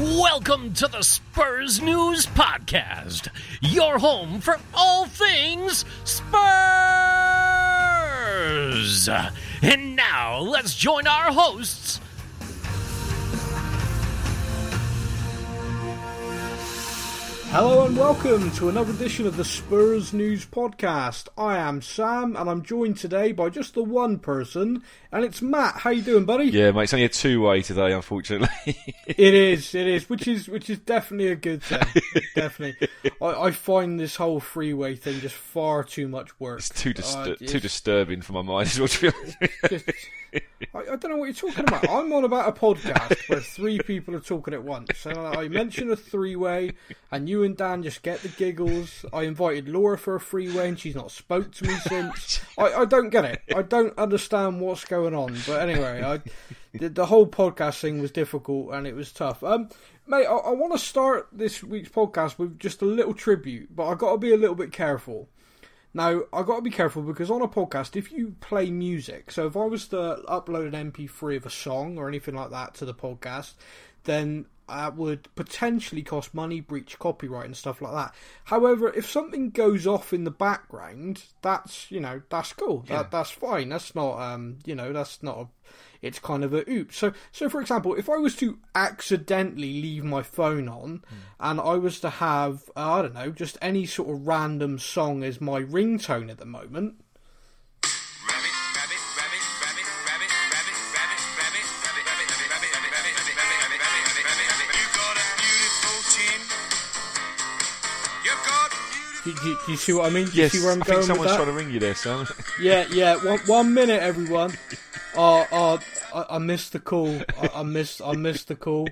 Welcome to the Spurs News Podcast, your home for all things Spurs. And now let's join our hosts. Hello and welcome to another edition of the Spurs News Podcast. I am Sam and I'm joined today by just the one person, and it's Matt. How you doing, buddy? Yeah, mate, it's only a two-way today, unfortunately. It is, it is, which is which is definitely a good thing. definitely, I, I find this whole freeway thing just far too much work. it's too Uh, too disturbing for my mind as well. To be honest. with you. just- I, I don't know what you're talking about. I'm on about a podcast where three people are talking at once, and I mention a three-way, and you and Dan just get the giggles. I invited Laura for a freeway, and she's not spoke to me since. I, I don't get it. I don't understand what's going on. But anyway, I, the, the whole podcast thing was difficult and it was tough. Um, mate, I, I want to start this week's podcast with just a little tribute, but I got to be a little bit careful. Now, i got to be careful because on a podcast, if you play music, so if I was to upload an MP3 of a song or anything like that to the podcast, then that would potentially cost money, breach copyright, and stuff like that. However, if something goes off in the background, that's you know that's cool. That that's fine. That's not um you know that's not a. It's kind of a oops. So so for example, if I was to accidentally leave my phone on, and I was to have uh, I don't know just any sort of random song as my ringtone at the moment. Do, do, do you see what I mean? Do you yes, see where I'm I going think someone's with that? trying to ring you there, Sam. Yeah, yeah. One, one minute, everyone. Oh, oh, I, I missed the call. I, I missed, I missed the call.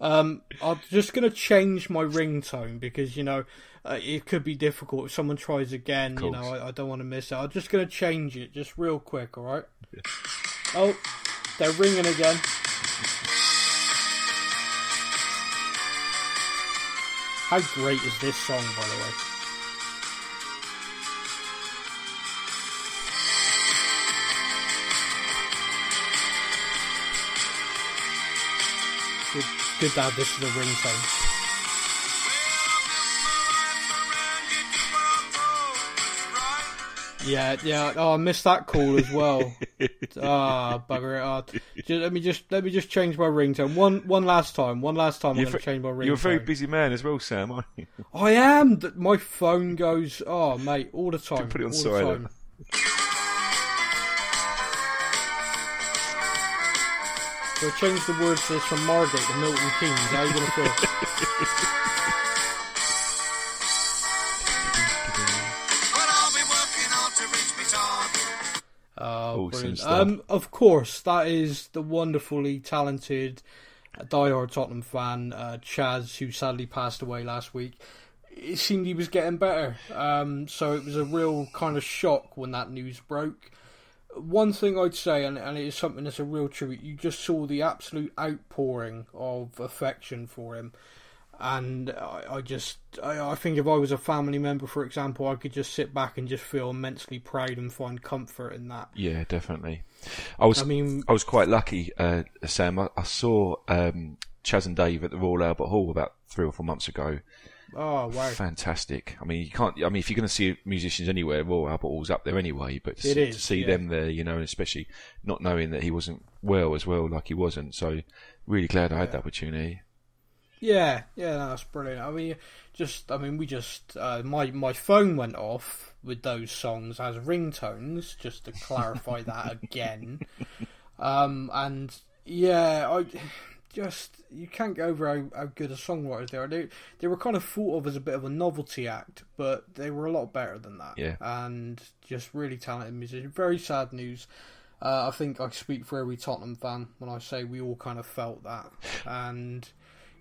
Um, I'm just gonna change my ringtone because you know uh, it could be difficult if someone tries again. You know, I, I don't want to miss it. I'm just gonna change it just real quick. All right. Oh, they're ringing again. How great is this song, by the way? Good, good to have this as a ringtone. Yeah, yeah. Oh, I missed that call as well. Ah, bugger it. Just, let me just let me just change my ringtone one one last time. One last time. I'm You're, going to change my ringtone. you're a very busy man as well, Sam. Aren't you? I am. My phone goes. Oh, mate, all the time. Put it on all the silent. So change the words to this from Margate to Milton Keynes. How are you gonna feel? But I'll be working hard to reach me target. Oh, Awesome brilliant. stuff. Um, of course, that is the wonderfully talented, uh, diehard Tottenham fan, uh, Chas, who sadly passed away last week. It seemed he was getting better, um, so it was a real kind of shock when that news broke. One thing I'd say, and, and it is something that's a real tribute, you just saw the absolute outpouring of affection for him. And I, I just, I, I think if I was a family member, for example, I could just sit back and just feel immensely proud and find comfort in that. Yeah, definitely. I was. I mean- I was quite lucky, uh, Sam. I, I saw um, Chas and Dave at the Royal Albert Hall about three or four months ago. Oh wow! Fantastic. I mean, you can't. I mean, if you're going to see musicians anywhere, Royal Albert Hall's up there anyway. But to, is, to see yeah. them there, you know, and especially not knowing that he wasn't well as well, like he wasn't. So, really glad I had that opportunity. Yeah, yeah, no, that's brilliant. I mean, just, I mean, we just, uh, my my phone went off with those songs as ringtones, just to clarify that again. Um, and yeah, I just you can't get over how, how good a songwriters they are. They they were kind of thought of as a bit of a novelty act, but they were a lot better than that. Yeah. and just really talented musicians. Very sad news. Uh, I think I speak for every Tottenham fan when I say we all kind of felt that, and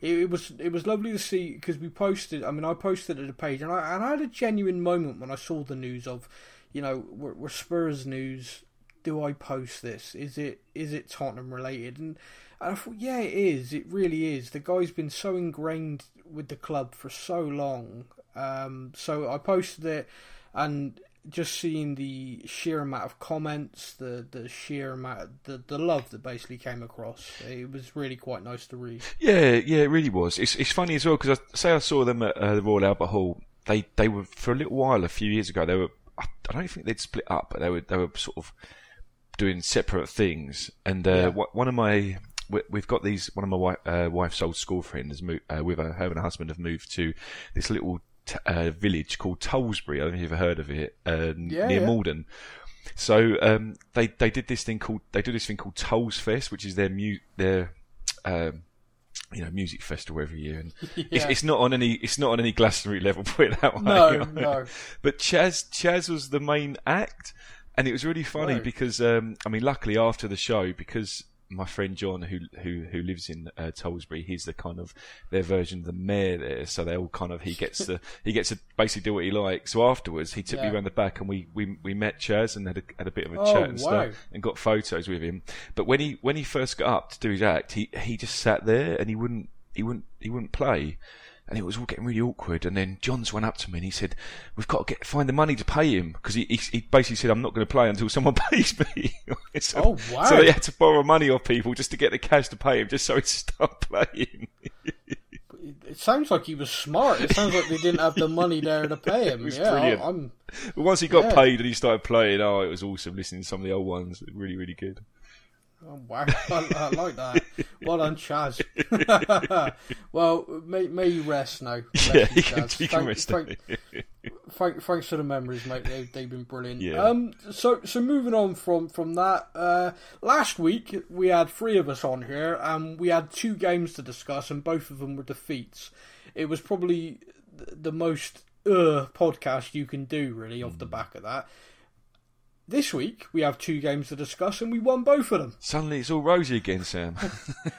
it, it was it was lovely to see because we posted. I mean, I posted at a page, and I, and I had a genuine moment when I saw the news of, you know, we're, we're Spurs news. Do I post this? Is it is it Tottenham related? And, and I thought, yeah, it is. It really is. The guy's been so ingrained with the club for so long. Um, so I posted it, and just seeing the sheer amount of comments, the the sheer amount, the the love that basically came across, it was really quite nice to read. Yeah, yeah, it really was. It's it's funny as well because I say I saw them at uh, the Royal Albert Hall. They they were for a little while, a few years ago. They were I I don't think they'd split up, but they were they were sort of doing separate things. And uh, Yeah. one of my we've got these. One of my wi- uh, wife's old school friends uh, with her, her and her husband have moved to this little t- uh, village called Tollesbury. I don't know if you've ever heard of it. Uh, Yeah, near yeah. Maldon. So um, they they did this thing called they do this thing called Tolls Fest, which is their mu- their um, you know music festival every year, and it's, Yeah. it's not on any it's not on any Glastonbury level. Put it that way. No, no. But Chas Chas was the main act, and it was really funny because um, I mean, luckily after the show, because my friend John, who who who lives in uh, Tollesbury, he's the kind of their version of the mayor there. So they all kind of he gets to he gets to basically do what he likes. So afterwards, he took me Yeah. around the back and we, we, we met Chas and had a, had a bit of a Oh, chat and wow. stuff and got photos with him. But when he when he first got up to do his act, he he just sat there and he wouldn't he wouldn't he wouldn't play. And it was all getting really awkward. And then Johns went up to me and he said, "We've got to get find the money to pay him because he, he he basically said I'm not going to play until someone pays me." so, Oh, wow. So they had to borrow money off people just to get the cash to pay him, just so he'd stop playing. It sounds like he was smart. It sounds like they didn't have the money there to pay him. was yeah, brilliant. I'm. But once he got Yeah. paid and he started playing, oh, it was awesome listening to some of the old ones. Really, really good. Oh, wow, I, I like that. Well done, Chas. well, may, may you rest now. Bless Yeah, you, can, he can Thank- rest. thank- Thank, thanks for the memories, mate. They, they've been brilliant. Yeah. Um. So, so moving on from from that. Uh, last week we had three of us on here, and we had two games to discuss, and both of them were defeats. It was probably th- the most uh podcast you can do, really, off the Mm. back of that. This week we have two games to discuss, and we won both of them. Suddenly it's all rosy again, Sam.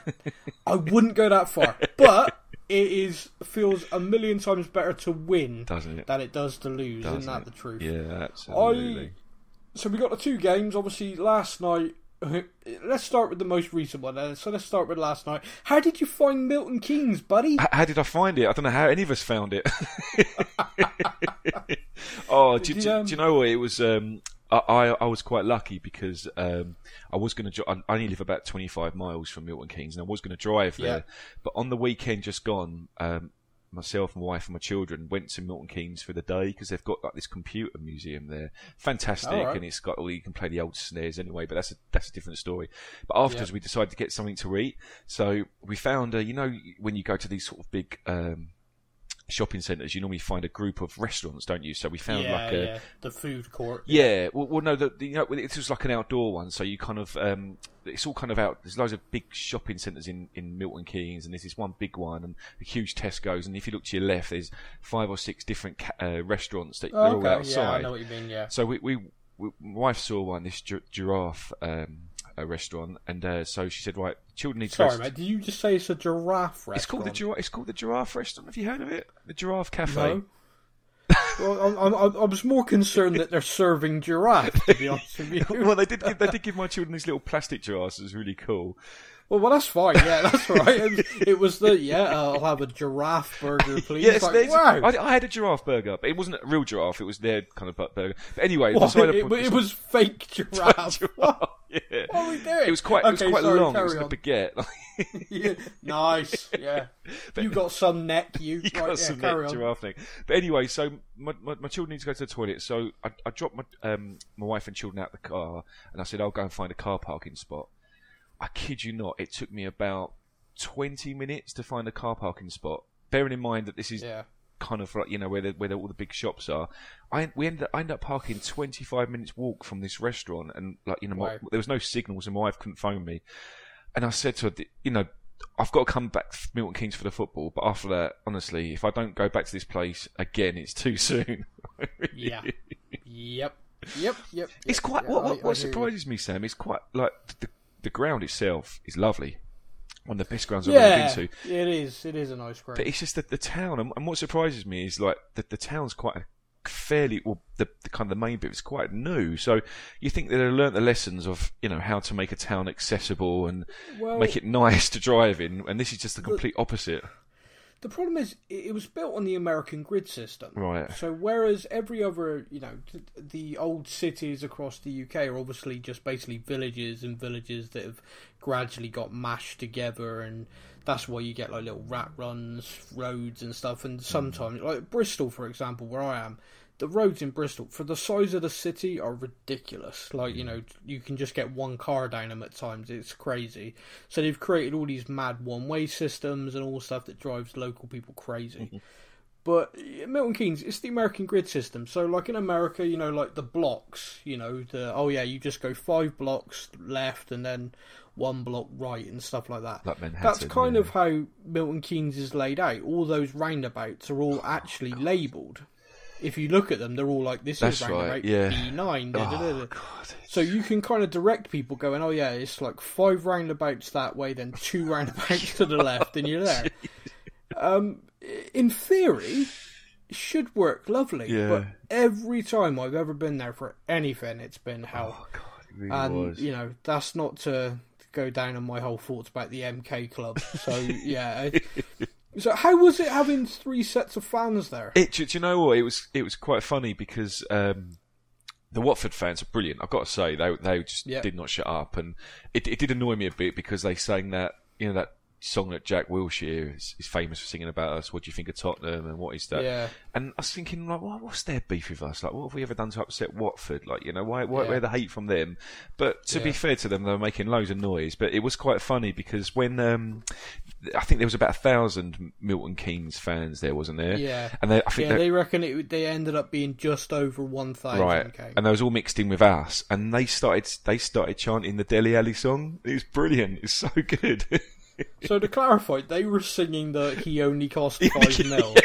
I wouldn't go that far, but it is feels a million times better to win Doesn't it? than it does to lose. Isn't Doesn't that it? the truth? Yeah, absolutely. I, So we got the two games. Obviously, last night. Let's start with the most recent one. Then. So let's start with last night. How did you find Milton Keynes, buddy? H- How did I find it? I don't know how any of us found it. oh, do, do- you, do you know what? It was. Um, I, I I was quite lucky because um, I was going to. I only live about twenty five miles from Milton Keynes, and I was going to drive there. Yeah. But on the weekend just gone, um, myself, my wife, and my children went to Milton Keynes for the day because they've got like this computer museum there. Fantastic, right. and it's got all you can play the old snares anyway. But that's a that's a different story. But afterwards, Yeah. we decided to get something to eat. So we found, uh, you know, when you go to these sort of big. Um, shopping centres you normally find a group of restaurants don't you so we found yeah, like a yeah, the food court. yeah, well, well no, the, the, you know, it was like an outdoor one, so you kind of, um, it's all kind of out. There's loads of big shopping centres in, in Milton Keynes, and there's this one big one, and a huge Tesco's, and if you look to your left, there's five or six different ca- uh, restaurants that Oh, they're all outside. yeah, I know what you mean. Yeah, So we, we, we, my wife saw one, this gi- giraffe um, a restaurant, and uh, so she said, right, children need to sorry, go. mate. Did you just say it's a giraffe restaurant? It's called the giraffe. It's called the giraffe restaurant. Have you heard of it? The giraffe cafe. No. well, I'm, I'm, I'm- I was more concerned that they're serving giraffe. To be honest with you. well, they did. Give, they did give my children these little plastic giraffes. It was really cool. Well, well, that's fine. Yeah, that's right. It was, it was the yeah. Uh, I'll have a giraffe burger, please. Yes, Like, wow. I, I had a giraffe burger, but it wasn't a real giraffe. It was their kind of bu- burger. But anyway, What? beside it, it was fake giraffe. What? yeah. What are we doing? It was quite. It was quite sorry, long. It was on. a baguette. Yeah, nice. Yeah, you got some neck. You, you right, got yeah, some carry neck on. giraffe thing. But anyway, so my, my, my children need to go to the toilet. So I, I dropped my um, my wife and children out the car, and I said I'll go and find a car parking spot. I kid you not, it took me about twenty minutes to find a car parking spot. Bearing in mind that this is Yeah. kind of like you know where the, where the, all the big shops are. I we ended up, I ended up parking twenty five minutes walk from this restaurant, and like you know my, there was no signals, and my wife couldn't phone me. And I said to her, you know, I've got to come back to Milton Keynes for the football, but after that, honestly, if I don't go back to this place again, it's too soon. Yeah. Yep. Yep. Yep. It's yep, quite yeah, what what, I what you. surprises me, Sam. It's quite like the the ground itself is lovely, one of the best grounds I've ever been to. it is. It is a nice ground. But it's just that the town, and, and what surprises me is like that the town's quite a fairly, well, the, the kind of the main bit is quite new. So you think that they learnt the lessons of you know how to make a town accessible and Well- make it nice to drive in, and this is just the complete opposite. The problem is, it was built on the American grid system. Right. So whereas every other, you know, th- the old cities across the UK are obviously just basically villages and villages that have gradually got mashed together, and that's why you get like little rat runs, roads and stuff. And hmm. sometimes, like Bristol, for example, where I am, the roads in Bristol, for the size of the city, are ridiculous. Like, you mm. know, you can just get one car down them at times. It's crazy. So they've created all these mad one way systems and all stuff that drives local people crazy. But Milton Keynes, it's the American grid system. So, like in America, you know, like the blocks, you know, the oh yeah, you just go five blocks left and then one block right and stuff like that. Like That's kind yeah. of how Milton Keynes is laid out. All those roundabouts are all oh, actually labelled. If you look at them, they're all like this That's is right, roundabout yeah. B9. da, da, da, Oh. God. So you can kind of direct people going, oh yeah, it's like five roundabouts that way, then two roundabouts to the left, and you're there. Um, in theory, should work lovely, Yeah. but every time I've ever been there for anything, it's been hell. Oh God, it really and was. you know that's not to go down on my whole thoughts about the MK club. So yeah. So how was it having three sets of fans there? It, do, do you know what? It was it was quite funny because um, the Watford fans are brilliant. I've got to say they they just did not shut up, and it, it did annoy me a bit because they sang that you know that song that Jack Wilshere is, is famous for singing about us. What do you think of Tottenham and what is that? Yeah. And I was thinking like, what, what's their beef with us? Like, what have we ever done to upset Watford? Like, you know, why why Yeah. where the hate from them? But to be fair to them, they were making loads of noise. But it was quite funny because when um, I think there was about a thousand Milton Keynes fans there, wasn't there? Yeah. And they, I think Yeah, they- they reckon it. They ended up being just over one thousand. right, and they was all mixed in with us, and they started they started chanting the Dele Alli song. It was brilliant. It's so good. So to clarify, they were singing that "He only cost five mil."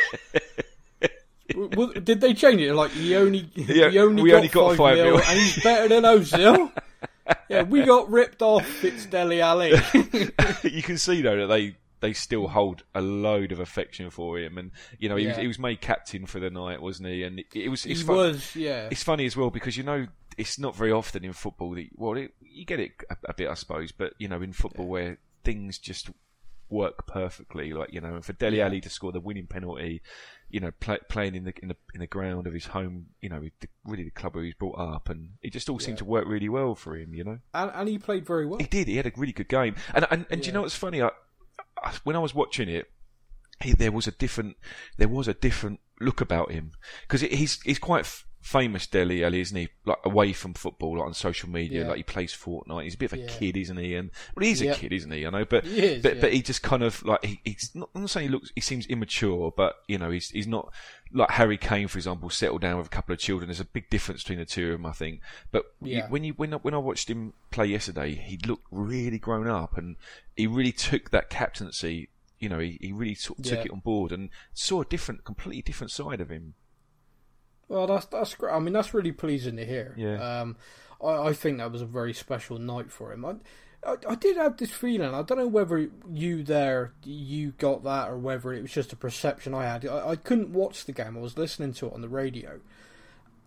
W- Did they change it? Like he only, Yeah, he only we got only got five, five mil, mil. and he's better than Ozil. yeah, we got ripped off. It's Dele Alli. you can see though that they they still hold a load of affection for him, and you know he was Yeah. he was made captain for the night, wasn't he? And it, it was he it's fun- was, yeah. It's funny as well because you know it's not very often in football that well it, you get it a, a bit I suppose, but you know in football where things just work perfectly, like you know, and for Dele Alli to score the winning penalty, you know, play, playing in the in the in the ground of his home, you know, the, really the club where he's brought up, and it just all seemed to work really well for him, you know. And, and he played very well. He did. He had a really good game. And and, and do you know what's funny? I, I, when I was watching it, he, there was a different there was a different look about him because he's he's quite famous, Dele Alli, isn't he? Like away from football, like on social media, Yeah. like he plays Fortnite. He's a bit of a Yeah. kid, isn't he? And well, he's a kid, isn't he? I know, but He is, but yeah. but he just kind of like he, he's not. I'm not saying he looks. He seems immature, but you know, he's he's not like Harry Kane, for example, settled down with a couple of children. There's a big difference between the two of them, I think. But Yeah. when you when I, when I watched him play yesterday, he looked really grown up, and he really took that captaincy. You know, he, he really of took it on board and saw a different, completely different side of him. Well, that's that's great. I mean, that's really pleasing to hear. Yeah. Um, I, I think that was a very special night for him. I, I, I did have this feeling. I don't know whether you there you got that or whether it was just a perception I had. I, I couldn't watch the game. I was listening to it on the radio,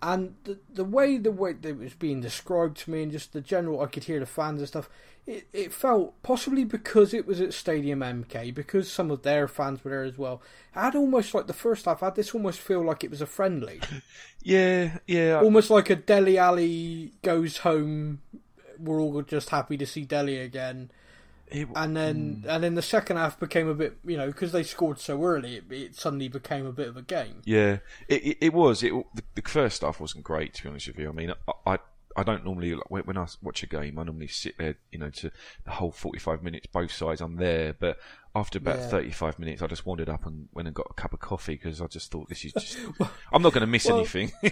and the the way the way that it was being described to me and just the general, I could hear the fans and stuff. It it felt possibly because it was at Stadium MK because some of their fans were there as well. I had almost like the first half. I had this almost feel like it was a friendly Yeah, yeah. almost like a Dele Alli goes home. We're all just happy to see Dele again, It- and then hmm. and then the second half became a bit, you know, because they scored so early, it, it suddenly became a bit of a game. Yeah, it, it, it was. It the, the first half wasn't great, to be honest with you. I mean, I I, I don't normally when I watch a game, I normally sit there, you know, to the whole forty-five minutes, both sides. I'm there, but after about Yeah. thirty-five minutes, I just wandered up and went and got a cup of coffee because I just thought this is just. I'm not going to miss well- anything.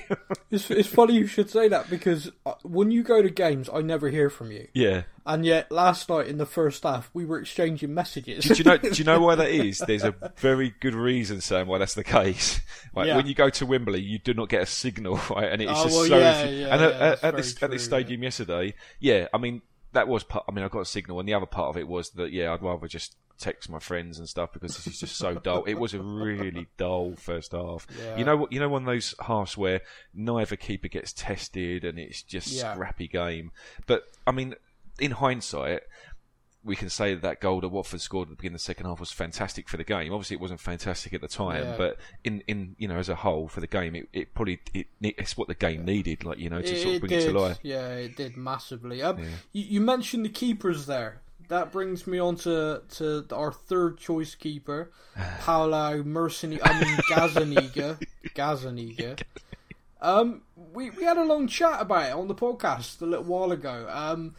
It's it's funny you should say that because uh, when you go to games, I never hear from you, yeah. and yet last night in the first half, we were exchanging messages. Do you know? Do you know why that is? There's a very good reason, Sam, why that's the case. Like Yeah. when you go to Wembley, you do not get a signal, right? And it's Oh, just well, so. yeah, and at, at this at this true, stadium yesterday, yeah, I mean that was part. I mean, I got a signal, and the other part of it was that yeah, I'd rather just text my friends and stuff because this is just so dull. It was a really dull first half. Yeah. You know what? You know one of those halves where neither keeper gets tested and it's just Yeah. scrappy game. But I mean, in hindsight, we can say that that goal that Watford scored at the beginning of the second half was fantastic for the game. Obviously, it wasn't fantastic at the time, Yeah. but in, in you know as a whole for the game, it, it probably it, it's what the game needed, like you know, to sort of bring did. it to life. Yeah, it did massively. Um, Yeah. you, you mentioned the keepers there. That brings me on to, to our third choice keeper, Paolo Merceni. I mean Gazzaniga. Gazzaniga. Um, we we had a long chat about it on the podcast a little while ago. Um,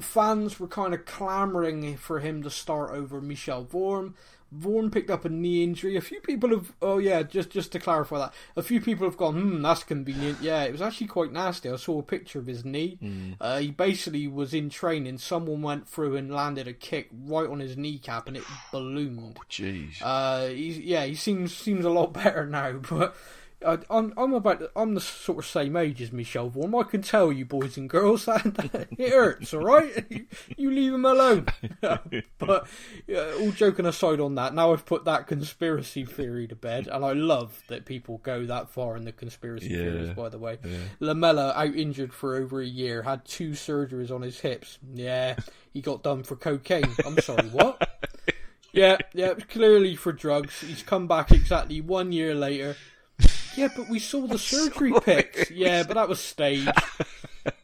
fans were kind of clamouring for him to start over Michel Vorm. Vorm picked up a knee injury. A few people have. Oh yeah, just just to clarify that, a few people have gone. Hmm, that's convenient. Yeah, it was actually quite nasty. I saw a picture of his knee. Uh, he basically was in training. Someone went through and landed a kick right on his kneecap, and it ballooned. Jeez. Uh, he's, yeah, he seems seems a lot better now, but. I'm I'm about I'm the sort of same age as Michel Vorm. I can tell you, boys and girls, that, that it hurts. All right, you, you leave him alone. but yeah, all joking aside on that, now I've put that conspiracy theory to bed, and I love that people go that far in the conspiracy Yeah, theories. By the way, yeah. Lamela out injured for over a year, had two surgeries on his hips. Yeah, he got done for cocaine. I'm sorry, what? Yeah, yeah, clearly for drugs. He's come back exactly one year later. Yeah, but we saw the surgery pics. Yeah, but that was staged.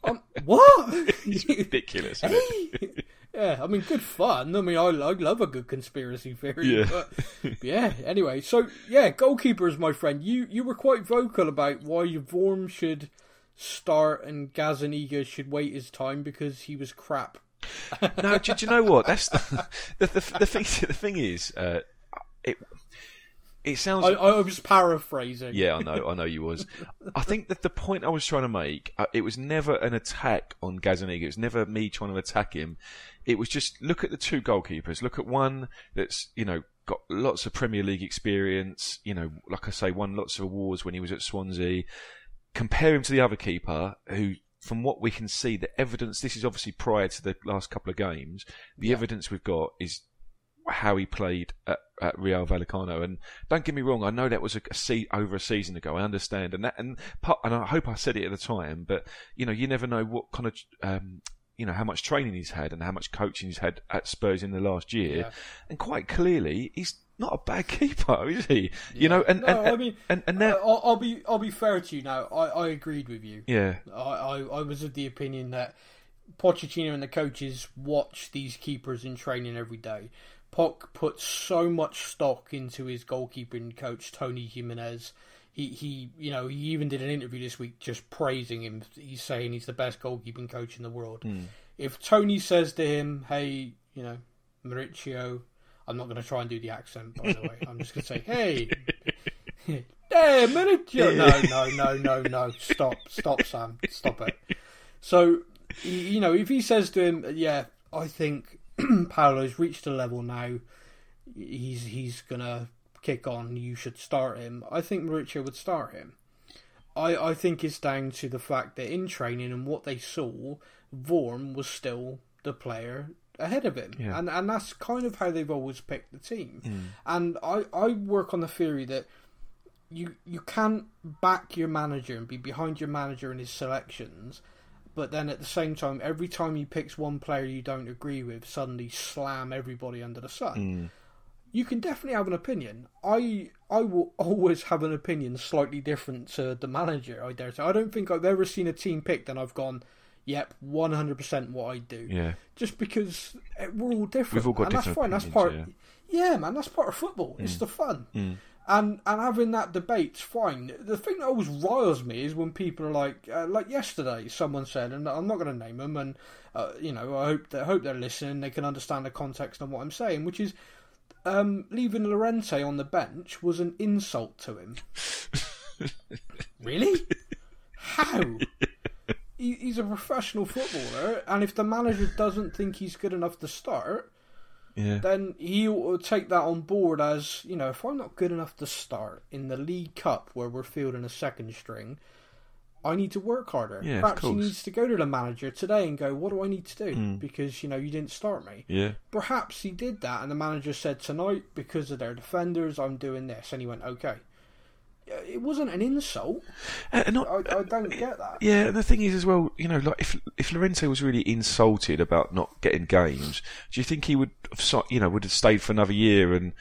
Um, what? Ridiculous. Isn't it? yeah, I mean, good fun. I mean, I, I love a good conspiracy theory. Yeah. But, but yeah, anyway, so yeah, goalkeepers, my friend. You you were quite vocal about why Vorm should start and Gazzaniga should wait his time because he was crap. no, do, do you know what? That's the, the, the, the thing. The thing is, uh, it it sounds. I, I was paraphrasing. Yeah, I know, I know you was. I think that the point I was trying to make, uh, it was never an attack on Gazzaniga. It was never me trying to attack him. It was just look at the two goalkeepers. Look at one that's you know got lots of Premier League experience. You know, like I say, won lots of awards when he was at Swansea. Compare him to the other keeper who. From what we can see, the evidence, this is obviously prior to the last couple of games, the evidence we've got is how he played at, at Real Vallecano. And don't get me wrong, I know that was a, a se- over a season ago. I understand, and that and part, and I hope I said it at the time. But you know, you never know what kind of um, you know how much training he's had and how much coaching he's had at Spurs in the last year. Yeah. And quite clearly, he's not a bad keeper, is he? You know, and No, and, I mean, and, and now, Uh, I'll, I'll be I'll be fair to you now. I, I agreed with you. yeah, I, I, I was of the opinion that Pochettino and the coaches watch these keepers in training every day. Poch put so much stock into his goalkeeping coach Toni Jiménez. He he you know he even did an interview this week just praising him. He's saying he's the best goalkeeping coach in the world. Hmm. If Tony says to him, "Hey, you know, Mauricio," I'm not going to try and do the accent by the way. I'm just going to say, "Hey." Hey, Mauricio! No, no, no, no, no! Stop, stop, Sam! Stop it! So, you know, if he says to him, "Yeah, I think Paolo's reached a level now. He's he's gonna kick on. You should start him." I think Mauricio would start him. I I think it's down to the fact that in training and what they saw, Vorm was still the player ahead of him, Yeah. and and that's kind of how they've always picked the team. Mm. And I I work on the theory that you you can't back your manager and be behind your manager in his selections, but then at the same time, every time he picks one player you don't agree with, suddenly slam everybody under the sun. You can definitely have an opinion. I I will always have an opinion slightly different to the manager. I dare say. I don't think I've ever seen a team picked and I've gone, "Yep, one hundred percent what I do." yeah. just because eh, we're all different. We've all got and that's different fine. That's part. Yeah. man, that's part of football. Mm. It's the fun. And and having that debate's fine. The thing that always riles me is when people are like, uh, like yesterday, someone said, and I'm not going to name them, and uh, you know, I hope they hope they're listening. They can understand the context on what I'm saying, which is. Um, leaving Llorente on the bench was an insult to him. really? How? He, he's a professional footballer, and if the manager doesn't think he's good enough to start, Yeah. then he will take that on board as you know if I'm not good enough to start in the League Cup where we're fielding a second string, I need to work harder. Yeah, of Perhaps he needs to go to the manager today and go, "What do I need to do?" Hmm. Because you know you didn't start me. Yeah. Perhaps he did that, and the manager said tonight because of their defenders, I'm doing this, and he went, "Okay." Uh, it wasn't an insult. Uh, not, I, I uh, don't get that. Yeah, and the thing is as well, you know, like if if Llorente was really insulted about not getting games, do you think he would, have, you know, would have stayed for another year and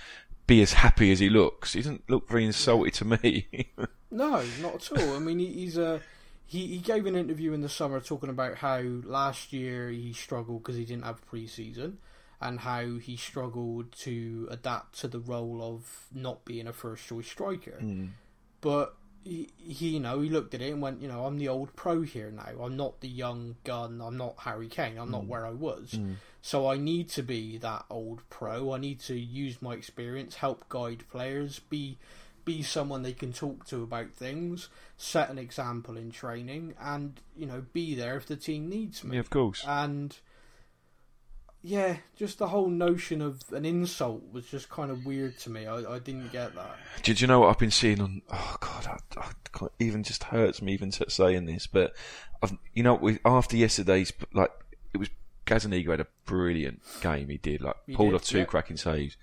be as happy as he looks? He doesn't look very insulted to me. No, not at all. I mean, he, he's a he, he gave an interview in the summer talking about how last year he struggled because he didn't have pre-season and how he struggled to adapt to the role of not being a first choice striker. Hmm. But he, he, you know, he looked at it and went, you know, I'm the old pro here now. I'm not the young gun. I'm not Harry Kane. I'm not mm. where I was. Mm. So I need to be that old pro. I need to use my experience, help guide players, be be someone they can talk to about things, set an example in training, and you know, be there if the team needs me. yeah, of course. And yeah, just the whole notion of an insult was just kind of weird to me. I, I didn't get that. Did you know what I've been seeing on? Oh God, I, I can't, even just hurts me even saying this, but I've, you know, we, after yesterday's, like it was Gazzaniga had a brilliant game. He did like He pulled did, off two yeah. cracking saves.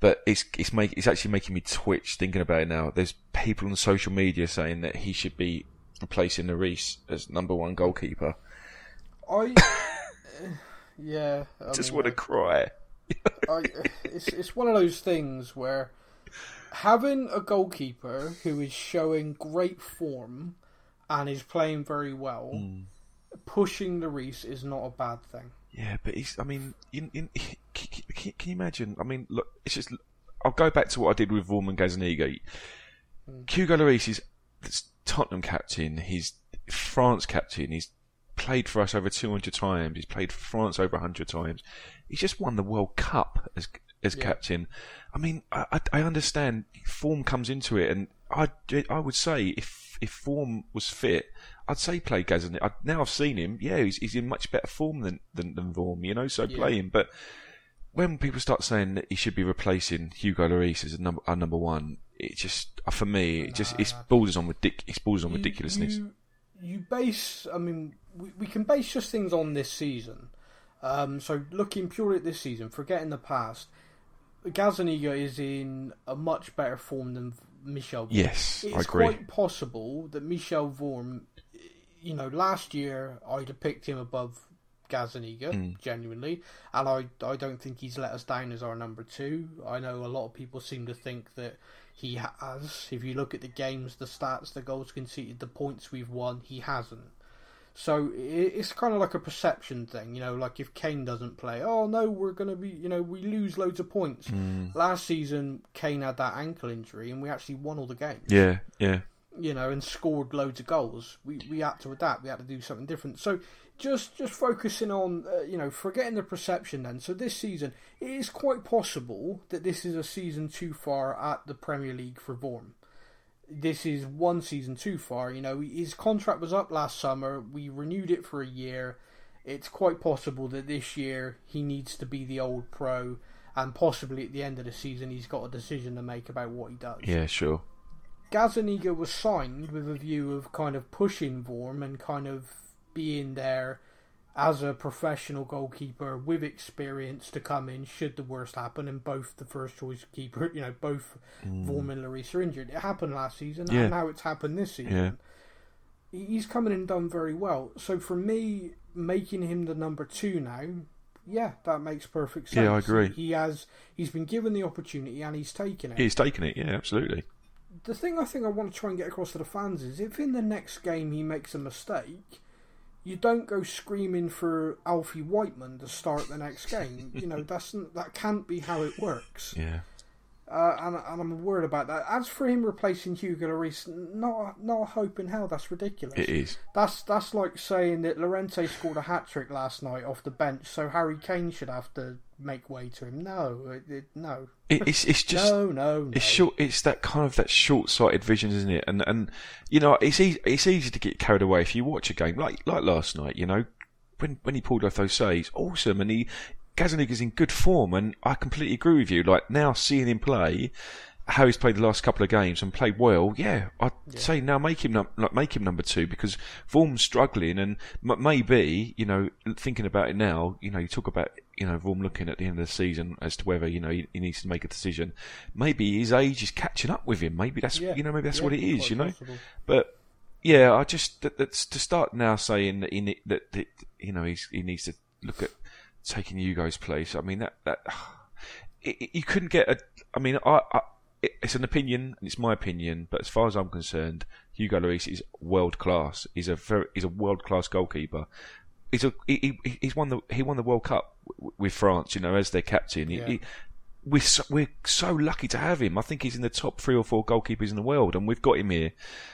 But it's it's make it's actually making me twitch thinking about it now. There's people on social media saying that he should be replacing Lloris as number one goalkeeper. I uh, yeah, I Just mean, want to cry. I, it's it's one of those things where having a goalkeeper who is showing great form and is playing very well, Hmm. pushing the Reese is not a bad thing. Yeah, but he's. I mean, in, in, can, can, you imagine? I mean, look, it's just. I'll go back to what I did with Vorman Gazzaniga. Hugo Lloris is is Tottenham captain. He's France captain. He's played for us over 200 times. He's played for France over 100 times. He's just won the World Cup as as Yeah. captain. I mean, I, I, understand form comes into it, and I, I would say if if form was fit, I'd say play Gazzaniga. Now I've seen him. Yeah, he's, he's in much better form than than, than Vorm, you know. So Yeah. play him. But when people start saying that he should be replacing Hugo Lloris as a number, our number one, it just uh, for me it just it's borders on ridic- it's borders on You- ridiculousness. You, you base, I mean, we, we can base just things on this season. Um, so looking purely at this season, forgetting the past, Gazzaniga is in a much better form than Michel. Vorm. Yes, I agree. it's quite possible that Michel Vorm, you know, last year I'd have picked him above Gazzaniga, Mm. genuinely, and I I don't think he's let us down as our number two. I know a lot of people seem to think that he has. If you look at the games, the stats, the goals conceded, the points we've won, he hasn't. So it's kind of like a perception thing, you know. Like if Kane doesn't play, oh no, we're gonna be, you know, we lose loads of points. Mm. Last season, Kane had that ankle injury, and we actually won all the games Yeah, yeah. you know, and scored loads of goals. We we had to adapt. We had to do something different. So just just focusing on uh, you know forgetting the perception. Then so this season it is quite possible that this is a season too far at the Premier League for Vorm. This is one season too far. You know his contract was up last summer. We renewed it for a year. It's quite possible that this year he needs to be the old pro, and possibly at the end of the season he's got a decision to make about what he does. Yeah, sure. Gazzaniga was signed with a view of kind of pushing Vorm and kind of being there as a professional goalkeeper with experience to come in should the worst happen and both the first choice keeper, you know, both hmm. Vorm and Lloris are injured. It happened last season Yeah. and now it's happened this season. He's coming in and done very well. So for me, making him the number two now, yeah, that makes perfect sense. Yeah, I agree. He has he's been given the opportunity and he's taken it He's taken it. Yeah, absolutely. the thing I think I want to try and get across to the fans is if in the next game he makes a mistake, you don't go screaming for Alfie Whiteman to start the next game. you know that's that can't be how it works, Yeah. uh, and, and I'm worried about that. As for him replacing Hugo Lloris, not not a hope in hell. That's ridiculous. It is. That's that's like saying that Llorente scored a hat trick last night off the bench, so Harry Kane should have to make way to him. No, it, it, no, It, it's it's just no, no, no. It's short. It's that kind of that short-sighted vision, isn't it? And and you know, it's easy. It's easy to get carried away if you watch a game like like last night. You know, when when he pulled off those saves, awesome, and he Gazzaniga's in good form, and I completely agree with you. Like now seeing him play, how he's played the last couple of games and played well, yeah, I'd say now make him num- like, make him number two because Vorm's struggling and m- maybe you know thinking about it now, you know you talk about you know Vorm looking at the end of the season as to whether you know he, he needs to make a decision. Maybe his age is catching up with him. Maybe that's Yeah. you know maybe that's Yeah, what it is. You know, possible. but yeah, I just that, that's to start now saying that he that, that you know he's, he needs to look at taking Hugo's place. I mean that that it, it- you couldn't get a. I mean, I, I it's an opinion and it's my opinion, but as far as I'm concerned, Hugo Lloris is world class. He's a very he's a world class goalkeeper. He's a he, he, he's won the he won the World Cup with France. You know, as their captain. Yeah. he- we're so, we're so lucky to have him. I think he's in the top three or four goalkeepers in the world, and we've got him here.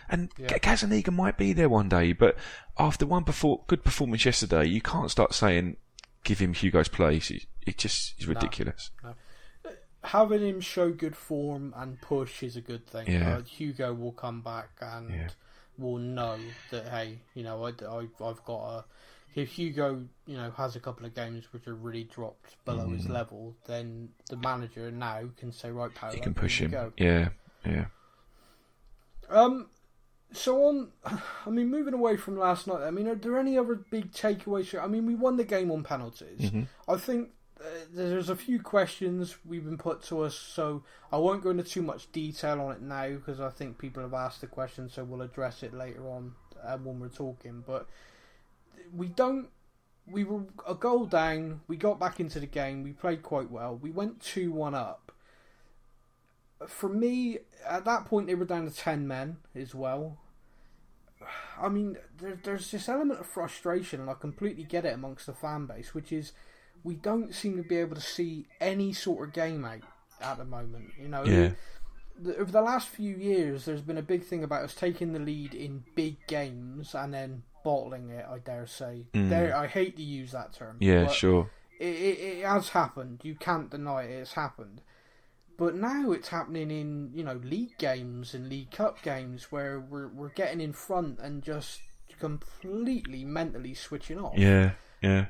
And Yeah. Gazzaniga might be there one day, but after one perfor- good performance yesterday, you can't start saying give him Hugo's place. It, it just is ridiculous. having him show good form and push is a good thing. Yeah. Uh, Hugo will come back and Yeah. will know that hey, you know, I, I, have got a. If Hugo, you know, has a couple of games which are really dropped below his level, then the manager now can say, right, Paolo, Mm. You can push him. go. Yeah, yeah. Um, so on, I mean, moving away from last night, I mean, are there any other big takeaways? I mean, we won the game on penalties. Mm-hmm. I think uh, there's a few questions we've been put to us, so I won't go into too much detail on it now because I think people have asked the question, so we'll address it later on uh, when we're talking. But we don't. We were a goal down. We got back into the game. We played quite well. We went two one up. For me, at that point, they were down to ten men as well. I mean, there, there's this element of frustration, and I completely get it amongst the fan base, which is we don't seem to be able to see any sort of game out at the moment. You know, Yeah. The, over the last few years, there's been a big thing about us taking the lead in big games and then bottling it. I dare say. Dare, I hate to use that term. Mm. Yeah, sure. It, it, it has happened. You can't deny it. It's happened. But now it's happening in you know league games and league cup games where we're we're getting in front and just completely mentally switching off Yeah, yeah.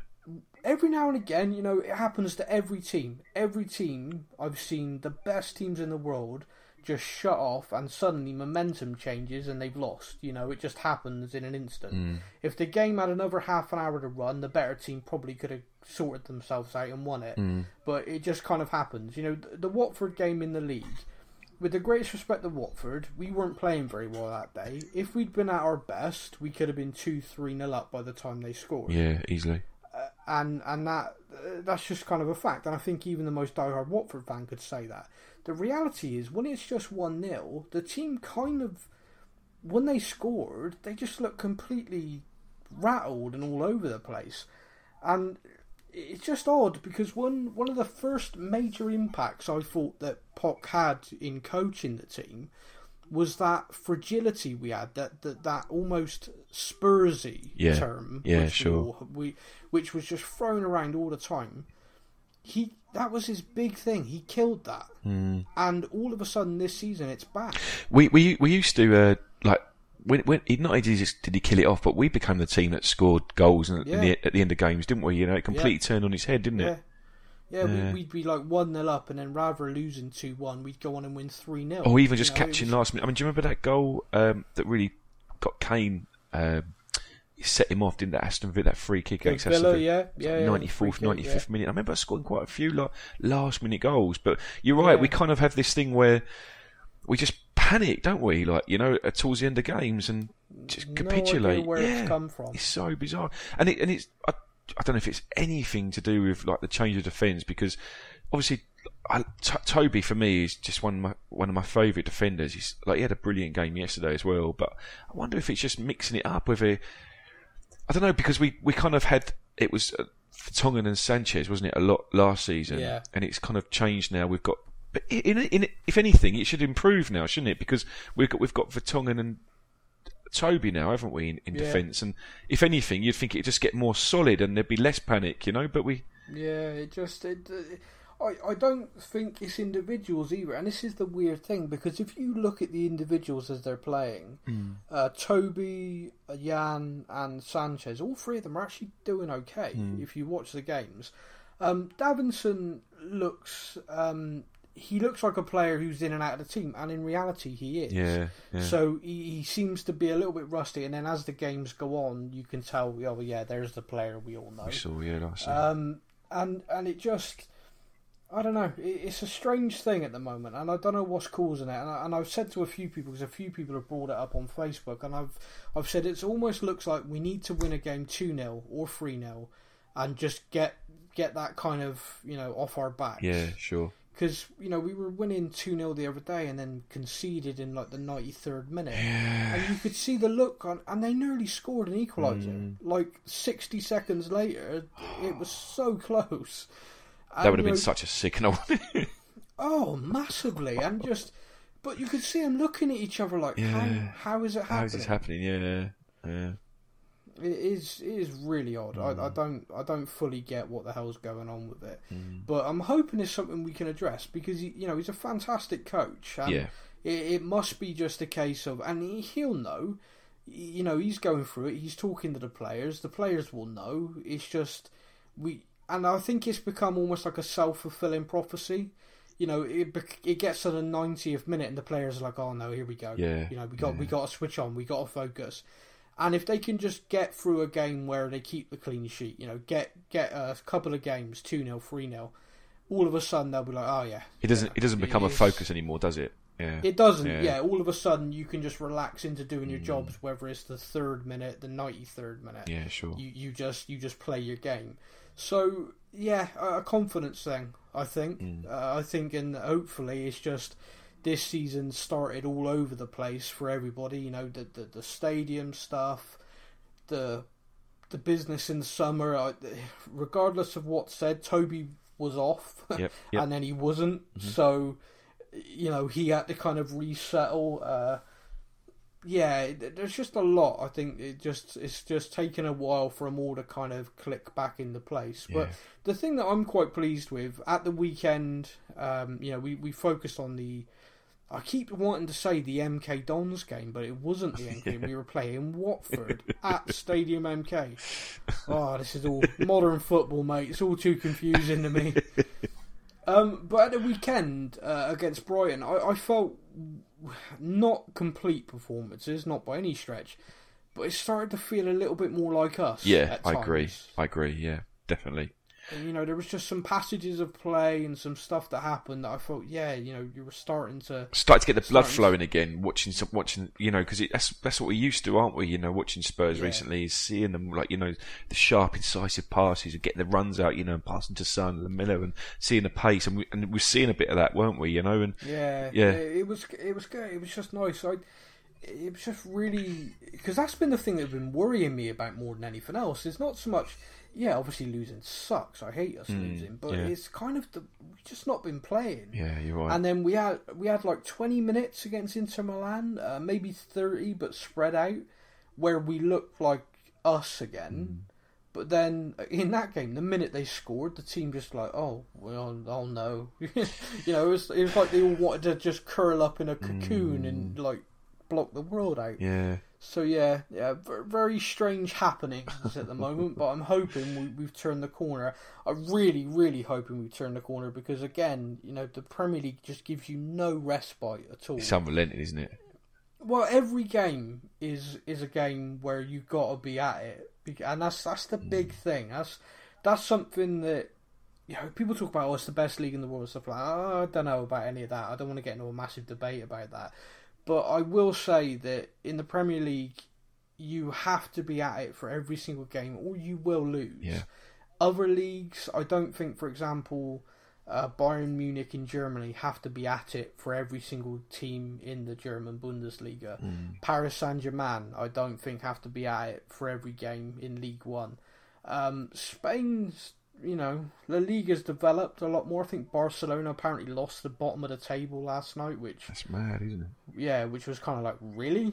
every now and again, you know, it happens to every team. Every team I've seen, the best teams in the world, just shut off, and suddenly momentum changes and they've lost. You know, it just happens in an instant. Mm. If the game had another half an hour to run, the better team probably could have sorted themselves out and won it. Mm. But it just kind of happens. You know, the, the Watford game in the league. With the greatest respect to Watford, we weren't playing very well that day. If we'd been at our best, we could have been 2 3 nil up by the time they scored Yeah, easily. And and that that's just kind of a fact. And I think even the most diehard Watford fan could say that. The reality is, when it's just one 0 the team kind of when they scored, they just looked completely rattled and all over the place, and it's just odd because one one of the first major impacts I thought that Poch had in coaching the team was that fragility we had, that that, that almost Spursy Yeah. term, Yeah, which we sure. all- we which was just thrown around all the time. He that was his big thing. He killed that, Hmm. and all of a sudden this season it's back. We we we used to uh, like when when he, not only did he, just, did he kill it off, but we became the team that scored goals Yeah. the, at the end of games, didn't we? You know, it completely turned on its head, didn't Yeah. it? Yeah, Yeah. We, we'd be like one 0 up, and then rather losing two one, we'd go on and win three 0 Or even just catching last minute. I mean, do you remember that goal um, that really got Kane? Um, set him off, didn't that Aston Villa that free kick against Villa, Aston yeah, yeah, yeah, ninety free fourth, kick, ninety fifth yeah. minute. I remember scoring quite a few like, last minute goals. But you're right, Yeah. we kind of have this thing where we just panic, don't we? Like you know, uh, towards the end of games and just No capitulate. idea where yeah, it's come from. It's so bizarre, and it and it's I, I don't know if it's anything to do with like the change of defence because obviously. I, T- Toby for me is just one of my one of my favourite defenders. He's like he had a brilliant game yesterday as well, but I wonder if it's just mixing it up with a I don't know because we, we kind of had it was uh, Tongan and Sanchez, wasn't it, a lot last season, Yeah. and it's kind of changed now. We've got, but in, in, if anything, it should improve now, shouldn't it? Because we've got we've got Vertonghen and Toby now, haven't we, in, in Yeah. defence? And if anything, you'd think it'd just get more solid and there'd be less panic, you know. But we, Yeah, it just it, uh, I I don't think it's individuals either, and this is the weird thing because if you look at the individuals as they're playing, uh, Toby, uh, Jan, and Sanchez, all three of them are actually doing okay if you watch the games. Um, Davinson looks um, he looks like a player who's in and out of the team, and in reality, he is. Yeah, yeah. So he, he seems to be a little bit rusty, and then as the games go on, you can tell. Oh, yeah, there's the player we all know. We saw, yeah, season. Um, and and it just, I don't know. It, it's a strange thing at the moment, and I don't know what's causing it. And, I, and I've said to a few people because a few people have brought it up on Facebook, and I've I've said it almost looks like we need to win a game two 0 or three 0 and just get get that kind of you know off our backs. yeah, sure. Because you know we were winning two 0 the other day, and then conceded in like the ninety third minute, yeah. and you could see the look on, and they nearly scored an equaliser. Mm. Like sixty seconds later, it was so close. That would have been know, such a signal. Oh, massively, and just, but you could see them looking at each other like, Yeah. how, how is it happening? How is this happening? Yeah, yeah. It is, it is really odd. I, Mm. I don't, I don't fully get what the hell's going on with it, Mm. but I'm hoping it's something we can address because he, you know he's a fantastic coach, and Yeah. it, it must be just a case of, and he, he'll know. You know, he's going through it. He's talking to the players. The players will know. It's just we, and I think it's become almost like a self fulfilling prophecy. You know, it it gets to the 90th minute, and the players are like, "Oh no, here we go." Yeah, You know, we got we got to switch on. We got to focus. And if they can just get through a game where they keep the clean sheet, you know, get get a couple of games, two 0 three 0 all of a sudden they'll be like, "Oh yeah." It doesn't. It doesn't become a is- focus anymore, does it? Yeah. It doesn't. Yeah. Yeah. All of a sudden, you can just relax into doing Mm. your jobs, whether it's the third minute, the ninety third minute. yeah, sure. You you just you just play your game. So yeah, a a confidence thing. I think. Mm. Uh, I think, and hopefully, it's just this season started all over the place for everybody. You know, the the, the stadium stuff, the the business in the summer. I, regardless of what's said, Toby was off, Yep. Yep. and then he wasn't. So, you know, he had to kind of resettle. Uh, yeah, there's just a lot. I think it just it's just taken a while for them all to kind of click back into place. But Yeah. the thing that I'm quite pleased with at the weekend, um, you know, we we focused on the. I keep wanting to say the MK Dons game, but it wasn't the MK. We were playing Watford at Stadium MK. Oh, this is all modern football, mate. It's all too confusing to me. Um, but at the weekend uh, against Brighton, I, I felt not complete performances, not by any stretch, but it started to feel a little bit more like us. Yeah, I agree. I agree. Yeah, definitely. And, you know, there was just some passages of play and some stuff that happened that I thought, yeah, you know, you were starting to. Start to get the blood flowing again. Watching, some, watching, you know, because that's that's what we used to, aren't we? You know, watching Spurs Yeah. recently, seeing them like you know the sharp, incisive passes and getting the runs out, you know, and passing to Son and Miller and seeing the pace, and we and we're seeing a bit of that, weren't we? You know, and Yeah, Yeah. It, it was, it was good. It was just nice. I, it was just really because that's been the thing that's been worrying me about more than anything else. It's not so much, yeah, obviously losing sucks. I hate us losing, but Mm, yeah. it's kind of the we've just not been playing. yeah, you're right. And then we had we had like twenty minutes against Inter Milan, uh, maybe thirty, but spread out, where we looked like us again. Mm. But then uh, in that game, the minute they scored, the team just like, oh well, oh no, you know, it was it was like they all wanted to just curl up in a cocoon and like block the world out. Mm. yeah, So yeah, yeah, very strange happenings at the moment. But I'm hoping we, we've turned the corner. I'm really, really hoping we've turned the corner because again, you know, the Premier League just gives you no respite at all. it's unrelenting, isn't it? Well, every game is is a game where you've got to be at it, and that's that's the big mm. thing. That's that's something that you know people talk about. Oh, it's the best league in the world and stuff like. that. Oh, I don't know about any of that. I don't want to get into a massive debate about that. But I will say that in the Premier League, you have to be at it for every single game, or you will lose. Yeah. Other leagues, I don't think, for example, uh, Bayern Munich in Germany have to be at it for every single team in the German Bundesliga. Paris Saint Germain, I don't think, have to be at it for every game in League One. Um, Spain's, you know, La Liga's developed a lot more. I think Barcelona apparently lost the bottom of the table last night, which, That's mad, isn't it? yeah, which was kind of like, really?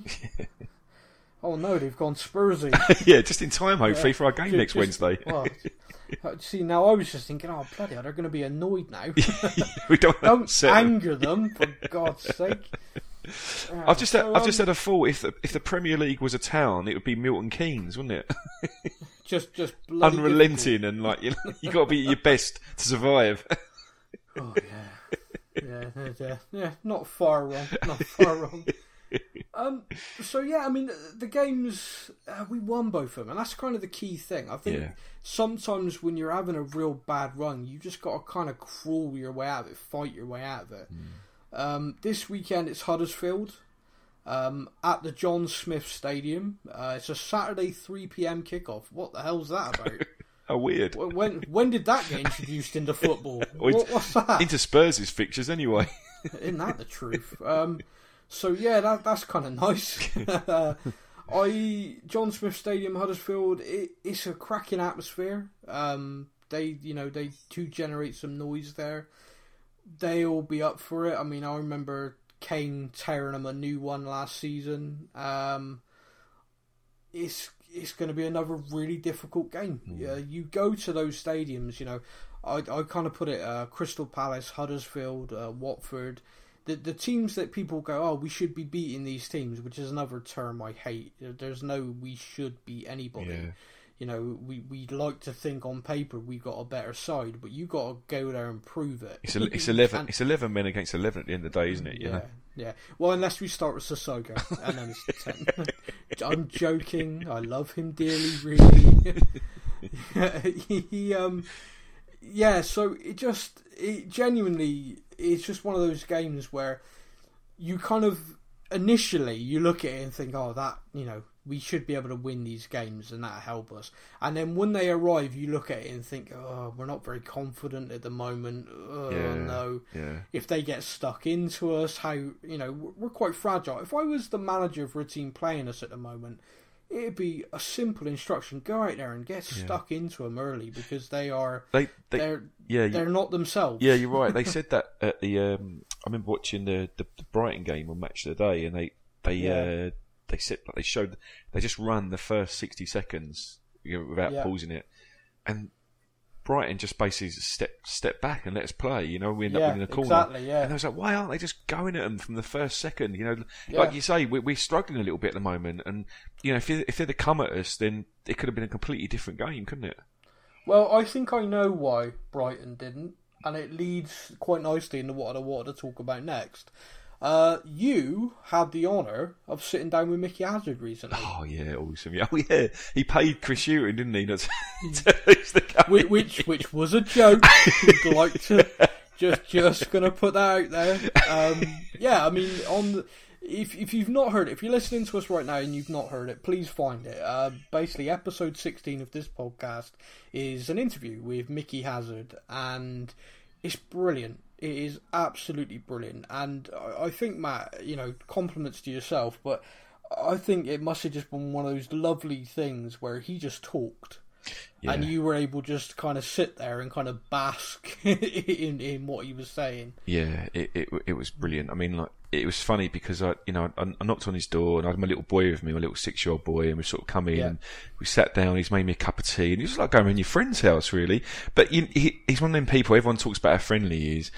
oh no, they've gone Spursy. yeah, just in time, hopefully, for our game Ju- next just- Wednesday. Well, uh, see, now I was just thinking, oh bloody hell, they're going to be annoyed now. we don't, Don't anger them, for God's sake. I've just had, I've just um, had a thought. If the, if the Premier League was a town, it would be Milton Keynes, wouldn't it? Just just Unrelenting and like you know, you got to be at your best to survive. Oh yeah, yeah, yeah, yeah, not far wrong, not far wrong. Um, so yeah, I mean, the games uh, we won both of them, and that's kind of the key thing. I think Yeah. sometimes when you're having a real bad run, you just got to kind of crawl your way out of it, fight your way out of it. Um, this weekend it's Huddersfield um, at the John Smith Stadium. Uh, it's a Saturday 3 p.m. kickoff. What the hell's that about? How weird. When when did that get introduced into football? What, what's that? Into Spurs' fixtures anyway. Isn't that the truth? Um, so yeah, that that's kind of nice. I John Smith Stadium, Huddersfield. It, it's a cracking atmosphere. Um, they you know they do generate some noise there. They'll be up for it. I mean, I remember Kane tearing them a new one last season. Um, it's it's going to be another really difficult game. Yeah, you go to those stadiums. You know, I I kind of put it uh, Crystal Palace, Huddersfield, uh, Watford. The the teams that people go, oh, we should be beating these teams, which is another term I hate. There's no we should beat anybody. Yeah. You know, we we'd like to think on paper we've got a better side, but you got to go there and prove it. It's, a, it's eleven. It's eleven men against eleven at the end of the day, isn't it? You yeah, know? yeah. Well, unless we start with Sissoko, and then it's ten. I'm joking. I love him dearly, really. he, he, um, yeah. So it just, it genuinely, it's just one of those games where you kind of initially you look at it and think, oh, that you know, we should be able to win these games and that help us. And then when they arrive, you look at it and think, oh, we're not very confident at the moment. Oh Yeah. no Yeah. if they get stuck into us, how you know we're- quite fragile. If I was the manager for a team playing us at the moment, it'd be a simple instruction: go out there and get stuck into them early because they are They. they they're yeah. You, they're not themselves. Yeah, you're right. They said that at the. Um, I remember watching the, the the Brighton game on Match of the Day, and they they Yeah. uh, they said like they showed they just run the first sixty seconds you know, without Yeah. pausing it, and Brighton just basically step step back and let us play. You know, we end up Yeah, winning the corner. exactly, yeah. And I was like, why aren't they just going at them from the first second? You know, Yeah. like you say, we're, we're struggling a little bit at the moment, and you know, if they- if they'd have come at us, then it could have been a completely different game, couldn't it? Well, I think I know why Brighton didn't, and it leads quite nicely into what I wanted to talk about next. Uh, you had the honour of sitting down with Mickey Hazard recently. Oh yeah, awesome. Yeah, oh yeah, he paid Chris Hughton, didn't he? To the which, which which was a joke. We'd like to just just gonna put that out there. Um, yeah, I mean, on the, if if you've not heard it, if you're listening to us right now and you've not heard it, please find it. Uh, basically, episode 16 of this podcast is an interview with Mickey Hazard, and it's brilliant. It is absolutely brilliant, and I, I think Matt, you know, compliments to yourself, but I think it must have just been one of those lovely things where he just talked and you were able just to kind of sit there and kind of bask in in what he was saying. Yeah, it, it it was brilliant. I mean, like it was funny because I, you know, I, I knocked on his door and I had my little boy with me, my little six-year-old boy, and we sort of come in Yeah. and we sat down. He's made me a cup of tea, and he was like going around your friend's house, really. But you, he, he's one of them people. Everyone talks about how friendly he is,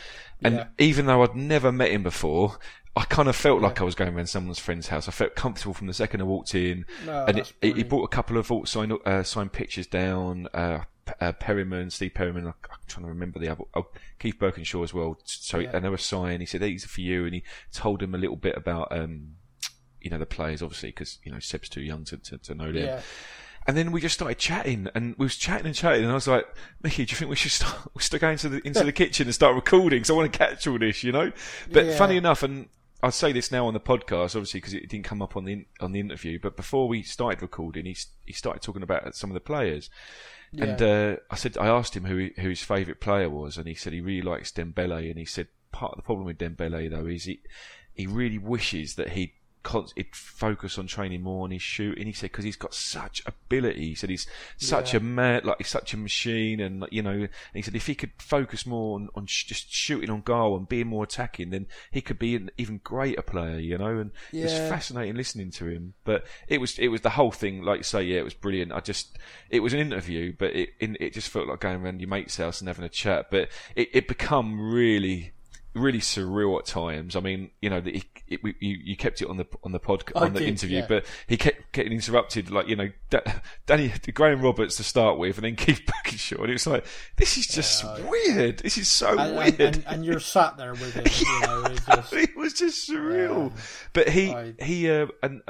and Yeah. even though I'd never met him before. I kind of felt like I was going around someone's friend's house. I felt comfortable from the second I walked in, No, and it, he brought a couple of signed uh, signed pictures down. Uh, uh, Perryman, Steve Perryman. I'm trying to remember the other. Oh, Keith Burkinshaw as well. So Yeah. and they were signed. He said these are for you, and he told him a little bit about um, you know, the players obviously because you know Seb's too young to to, to know them. Yeah, And then we just started chatting, and we was chatting and chatting, and I was like, Mickey, do you think we should start, we should go into the into the kitchen and start recording? Because I want to catch all this, you know. But Yeah. funny enough, and I'll say this now on the podcast, obviously because it didn't come up on the on the interview. But before we started recording, he he started talking about some of the players, and uh, I said I asked him who he- who his favourite player was, and he said he really likes Dembele, and he said part of the problem with Dembele though is he he really wishes that he'd he'd focus on training more on his shooting. He said because he's got such ability. He said he's such Yeah. a man, like he's such a machine, and you know. And he said if he could focus more on, on sh- just shooting on goal and being more attacking, then he could be an even greater player. You know, and it was fascinating listening to him. But it was it was the whole thing, like you say, yeah, it was brilliant. I just it was an interview, but it it, it just felt like going around your mate's house and having a chat. But it it become really really surreal at times. I mean, you know, the, it, it, you you kept it on the on the pod I on the did, interview, yeah. but he kept getting interrupted. Like you know, da- Danny Graham Roberts to start with, and then Keith Burkinshaw, and it was like, this is just weird. This is so and, weird. and, and, and you're sat there with it, you know. Just, it was just surreal. But he I- he uh, and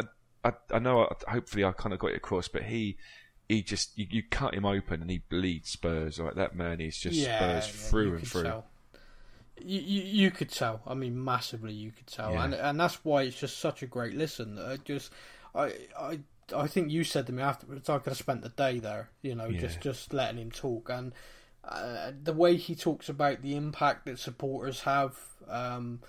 I I know I, hopefully I kind of got it across, but he. He just you, you cut him open and he bleeds Spurs like that man is just yeah, Spurs yeah, through and through. Tell. You, you you could tell. I mean, massively, you could tell, Yeah. and and that's why it's just such a great listen. I just, I I I think you said to me afterwards, I could have spent the day there, you know, just just letting him talk, and uh, the way he talks about the impact that supporters have. Um,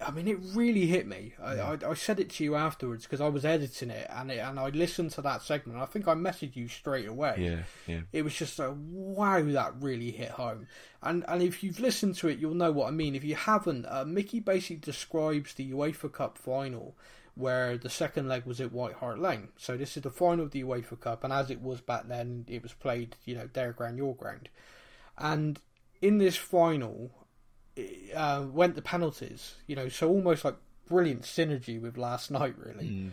I mean, it really hit me. I, I, I said it to you afterwards because I was editing it, and it, and I listened to that segment. I think I messaged you straight away Yeah, yeah. it was just like wow that really hit home and and if you've listened to it you'll know what i mean if you haven't uh, mickey basically describes the uefa cup final where the second leg was at white hart lane so this is the final of the uefa cup and as it was back then it was played you know their ground your ground and in this final uh, went to penalties you know so almost like brilliant synergy with last night really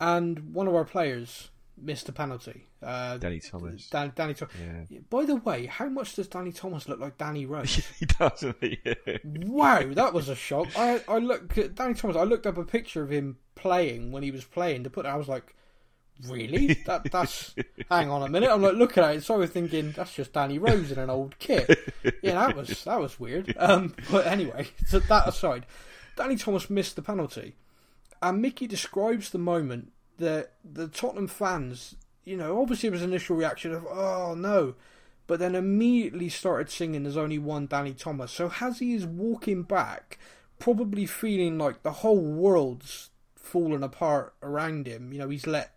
and one of our players missed a penalty uh, Danny Thomas. Dan, Danny Thomas. Yeah. By the way, how much does Danny Thomas look like Danny Rose? he doesn't he? wow, that was a shock. I I look at Danny Thomas. I looked up a picture of him playing when he was playing to put. I was like, really? That that's. hang on a minute. I'm like looking at it. So I was thinking that's just Danny Rose in an old kit. Yeah, that was that was weird. Um, but anyway, so that aside, Danny Thomas missed the penalty, and Mickey describes the moment that the Tottenham fans, you know, obviously it was initial reaction of oh no, but then immediately started singing "There's only one Danny Thomas." So as he is walking back, probably feeling like the whole world's fallen apart around him, you know, he's let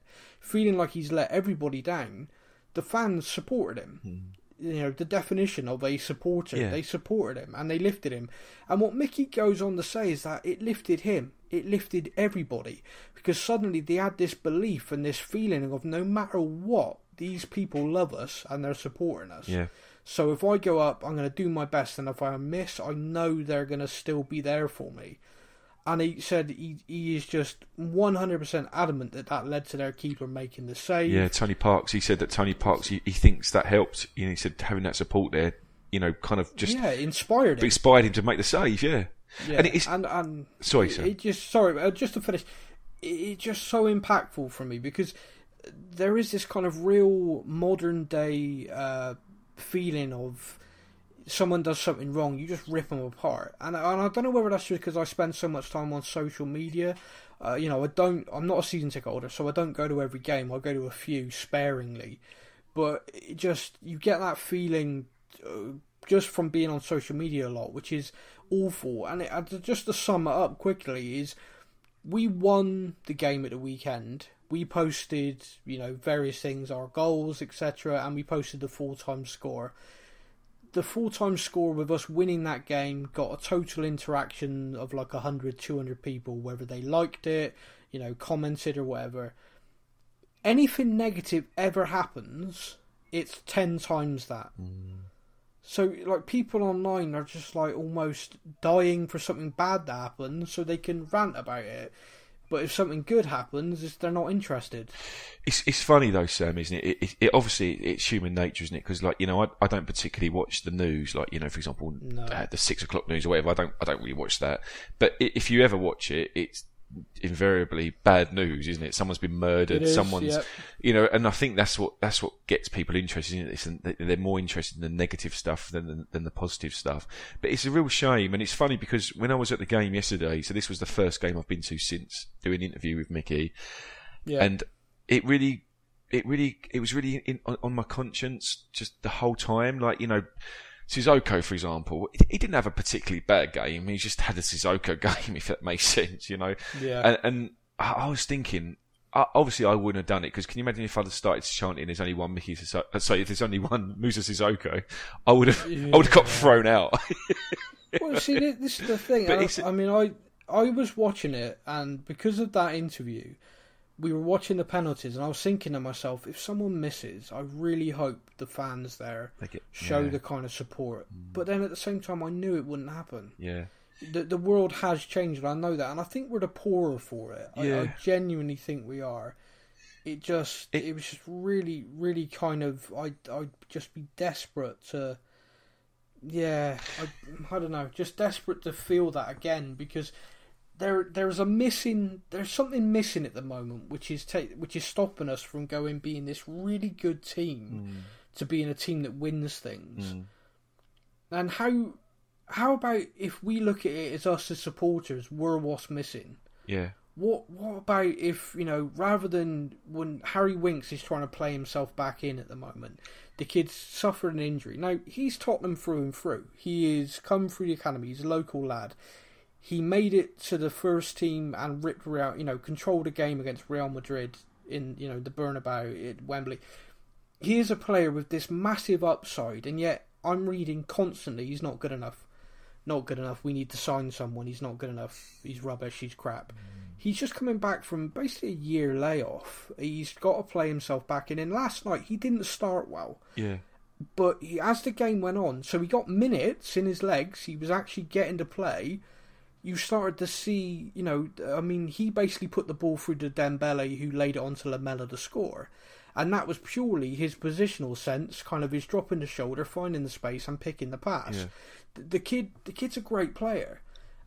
feeling like he's let everybody down. The fans supported him. Hmm. You know, the definition of a supporter. Yeah. They supported him and they lifted him. And what Mickey goes on to say is that it lifted him. It lifted everybody. Because suddenly they had this belief and this feeling of no matter what, these people love us and they're supporting us. Yeah. So if I go up, I'm going to do my best, and if I miss, I know they're going to still be there for me. And he said he, he is just 100% adamant that that led to their keeper making the save. Yeah, Tony Parks. He said that Tony Parks. He, he thinks that helped. You know, he said having that support there. You know, kind of just yeah, inspired him. inspired him to make the save. Yeah. Yeah, And it is. and, and Sorry, it, sir. it just sorry, uh, just to finish, it, it's just so impactful for me because there is this kind of real modern day uh, feeling of someone does something wrong, you just rip them apart, and, I- and I don't know whether that's just because I spend so much time on social media. Uh, you know, I don't. I'm not a season ticket holder, so I don't go to every game. I go to a few sparingly, but it just you get that feeling uh, just from being on social media a lot, which is awful. And it, and just to sum it up quickly, is we won the game at the weekend. We posted, you know, various things, our goals, etc., and we posted the full time score. The full time score with us winning that game got a total interaction of like 100, 200 people, whether they liked it, you know, commented or whatever. Anything negative ever happens, it's 10 times that. Mm. So, like, people online are just like almost dying for something bad to happen so they can rant about it. But if something good happens, it's, they're not interested. It's it's funny though, Sam, isn't it? It, it, it obviously it's human nature, isn't it? Because like you know, I, I don't particularly watch the news, like you know, for example, No. uh, the six o'clock news or whatever. I don't I don't really watch that. But if you ever watch it, it's invariably bad news, isn't it? Someone's been murdered. Is, someone's yep. you know, and I think that's what that's what gets people interested in this, and they're more interested in the negative stuff than the, than the positive stuff. But it's a real shame, and it's funny because when I was at the game yesterday, so this was the first game I've been to since doing an interview with Mickey Yeah. and it really it really it was really in, on, on my conscience just the whole time like you know Sissoko, for example, he- didn't have a particularly bad game. He just had a Sissoko game, if that makes sense, you know. Yeah. And, and I, was thinking, obviously, I wouldn't have done it because can you imagine if I'd have started chanting, "There's only one Mickey Sissoko," uh, sorry, if there's only one Musa Sissoko, I would have, I would have got thrown out. well, see, this is the thing. I, I mean, I I was watching it, and because of that interview, we were watching the penalties, and I was thinking to myself, if someone misses, I really hope the fans there get- show yeah. the kind of support. Mm. But then at the same time, I knew it wouldn't happen. yeah, the the world has changed. and I know that, and I think we're the poorer for it. I, I genuinely think we are. It just It- it, was just really really kind of I I'd just be desperate to. Yeah, I, I don't know, just desperate to feel that again because there there's a missing there's something missing at the moment which is ta- which is stopping us from going being this really good team hmm. to being a team that wins things. Hmm. And how how about if we look at it as us as supporters, we're what's missing? Yeah. What what about if you know rather than when Harry Winks is trying to play himself back in at the moment, the kid's suffered an injury. Now he's Tottenham through and through. He is come through the academy. He's a local lad. He made it to the first team and ripped Real, you know, controlled a game against Real Madrid in you know the Bernabeu at Wembley. He is a player with this massive upside, and yet I'm reading constantly he's not good enough not good enough. We need to sign someone. He's not good enough. He's rubbish. He's crap. Mm. He's just coming back from basically a year layoff. He's got to play himself back in. And last night he didn't start well, Yeah. but he, as the game went on, so he got minutes in his legs. He was actually getting to play. You started to see, you know, I mean, he basically put the ball through to Dembele, who laid it onto Lamela to score. And that was purely his positional sense, kind of his dropping the shoulder, finding the space, and picking the pass Yeah. the, the kid the kid's a great player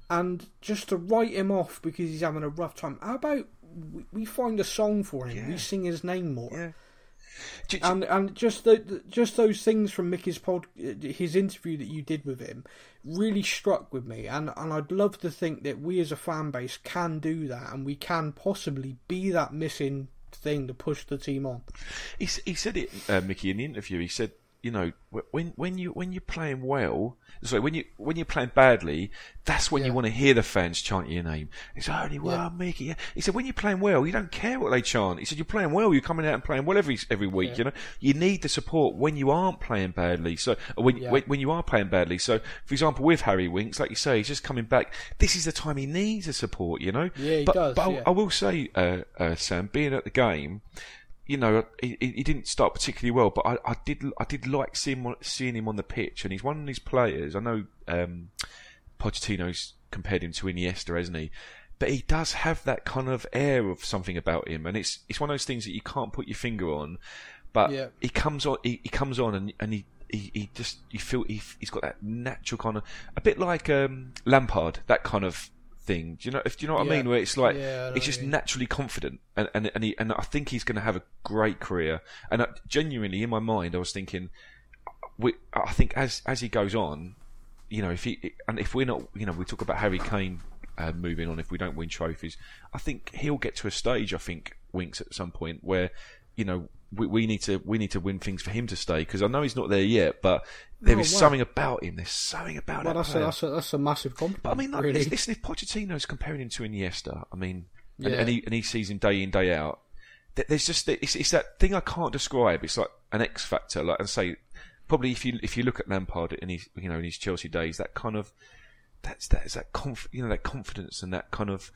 and just to write him off because he's having a rough time how about we, we find a song for him we sing his name more Yeah. And and just the, the- just those things from Mickey's pod his interview that you did with him really struck with me and and I'd love to think that we as a fan base can do that and we can possibly be that missing thing to push the team on He, he said it, uh, Mickey, in the interview. He said, you know, when when you when you're playing well, sorry, when you when you're playing badly, that's when you want to hear the fans chant your name. It's only well, Yeah. Mickey. Yeah. He said, when you're playing well, you don't care what they chant. He said, you're playing well, you're coming out and playing well every every week. Yeah. You know, you need the support when you aren't playing badly. So when, Yeah. when when you are playing badly. So for example, with Harry Winks, like you say, he's just coming back. This is the time he needs the support. You know. Yeah, he but, does, But I- I will say, uh, uh, Sam, being at the game, you know, he, he didn't start particularly well, but I, I did I did like seeing him, seeing him on the pitch, and he's one of these players. I know um, Pochettino's compared him to Iniesta, hasn't he? But he does have that kind of air of something about him, and it's it's one of those things that you can't put your finger on. But Yeah. he comes on, he, he comes on, and and he. He, he just you feel he, he's got that natural kind of a bit like um, Lampard that kind of thing. Do you know? If do you know what I mean? Where it's like Yeah, it's just mean. naturally confident, and and and, he, and I think he's going to have a great career. And I, genuinely, in my mind, I was thinking, we, I think as as he goes on, you know, if he and if we're not, you know, we talk about Harry Kane uh, moving on if we don't win trophies. I think he'll get to a stage. I think Winks at some point where, you know. We, we need to we need to win things for him to stay because I know he's not there yet, but there No, is well- something about him. There's something about well that that's a, that's a that's a massive compliment But I mean, like, really listen, if Pochettino's comparing him to Iniesta, I mean, and, Yeah. and he and he sees him day in day out. There's just it's, it's that thing I can't describe. It's like an X factor. Like I say, probably if you if you look at Lampard in his you know in his Chelsea days, that kind of that's that is that conf, you know that confidence and that kind of.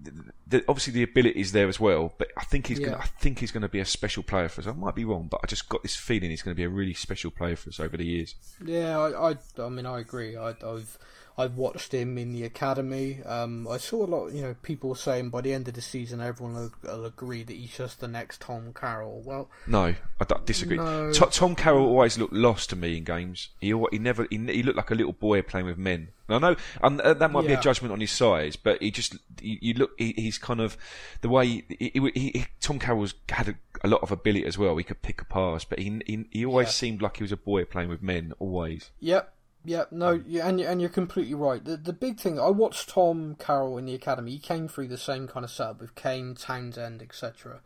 The, the, obviously, the ability is there as well, but I think he's Yeah. gonna. I think he's going to be a special player for us. I might be wrong, but I just got this feeling he's going to be a really special player for us over the years. Yeah, I, I, I mean, I agree. I, I've, I've watched him in the academy. Um, I saw a lot, you know, people saying by the end of the season, everyone will, will agree that he's just the next Tom Carroll. Well, No, I disagree. No. To- Tom Carroll always looked lost to me in games. He he never he, he looked like a little boy playing with men. And I know and uh, that might be a judgment on his size, but he just you, you look he, he's kind of the way he, he, he, he- Tom Carroll's had a, a lot of ability as well. He could pick a pass, but he he, he always Yeah. seemed like he was a boy playing with men. Always. Yep, yep. No, um, yeah, and you- and you're completely right. The the big thing I watched Tom Carroll in the academy. He came through the same kind of setup with Kane, Townsend, etc.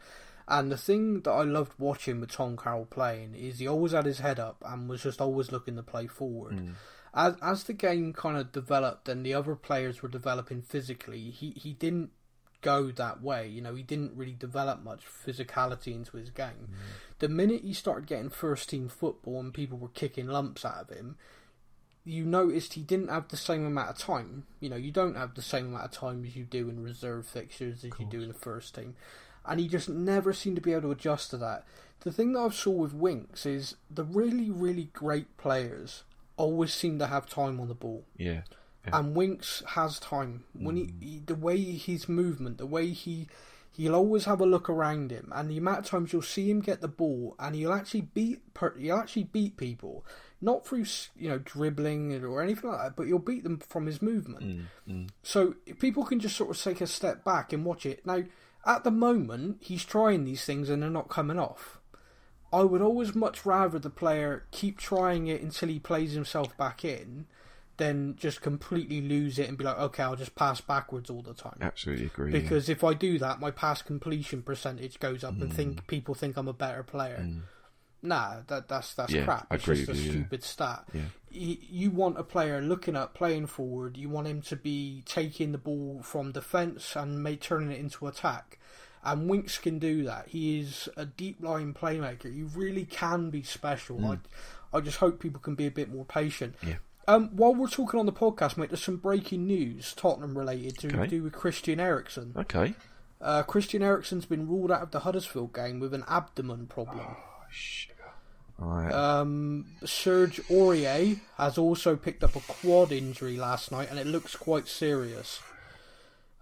And the thing that I loved watching with Tom Carroll playing is he always had his head up and was just always looking to play forward. Mm. As as the game kind of developed and the other players were developing physically, he he didn't go that way. You know, he didn't really develop much physicality into his game. Mm. The minute he started getting first team football and people were kicking lumps out of him, you noticed he didn't have the same amount of time. You know, you don't have the same amount of time as you do in reserve fixtures as you do in the first team. And he just never seemed to be able to adjust to that. The thing that I've saw with Winks is the really, really great players always seem to have time on the ball. Yeah. and Winks has time. When he, mm. he the way his movement, the way he he'll always have a look around him, and the amount of times you'll see him get the ball, and he'll actually beat he'll actually beat people, not through you know dribbling or anything like that, but you'll beat them from his movement. Mm, mm. So people can just sort of take a step back and watch it. Now, at the moment, he's trying these things and they're not coming off. I would always much rather the player keep trying it until he plays himself back in than just completely lose it and be like, okay, I'll just pass backwards all the time. Absolutely agree. yeah. Because if I do that, my pass completion percentage goes up and think mm. people think I'm a better player. Nah, that that's that's Yeah, crap. I It's agree just a you, yeah. stupid stat. Yeah. You, you want a player looking up, playing forward. You want him to be taking the ball from defence and may turning it into attack. And Winks can do that. He is a deep line playmaker. He really can be special. I, I just hope people can be a bit more patient. Yeah. Um, while we're talking on the podcast, mate, there's some breaking news, Tottenham related, to Okay. do with Christian Eriksen. Okay. Uh, Christian Eriksen's been ruled out of the Huddersfield game with an abdomen problem. All right. Um, Serge Aurier has also picked up a quad injury last night, and it looks quite serious.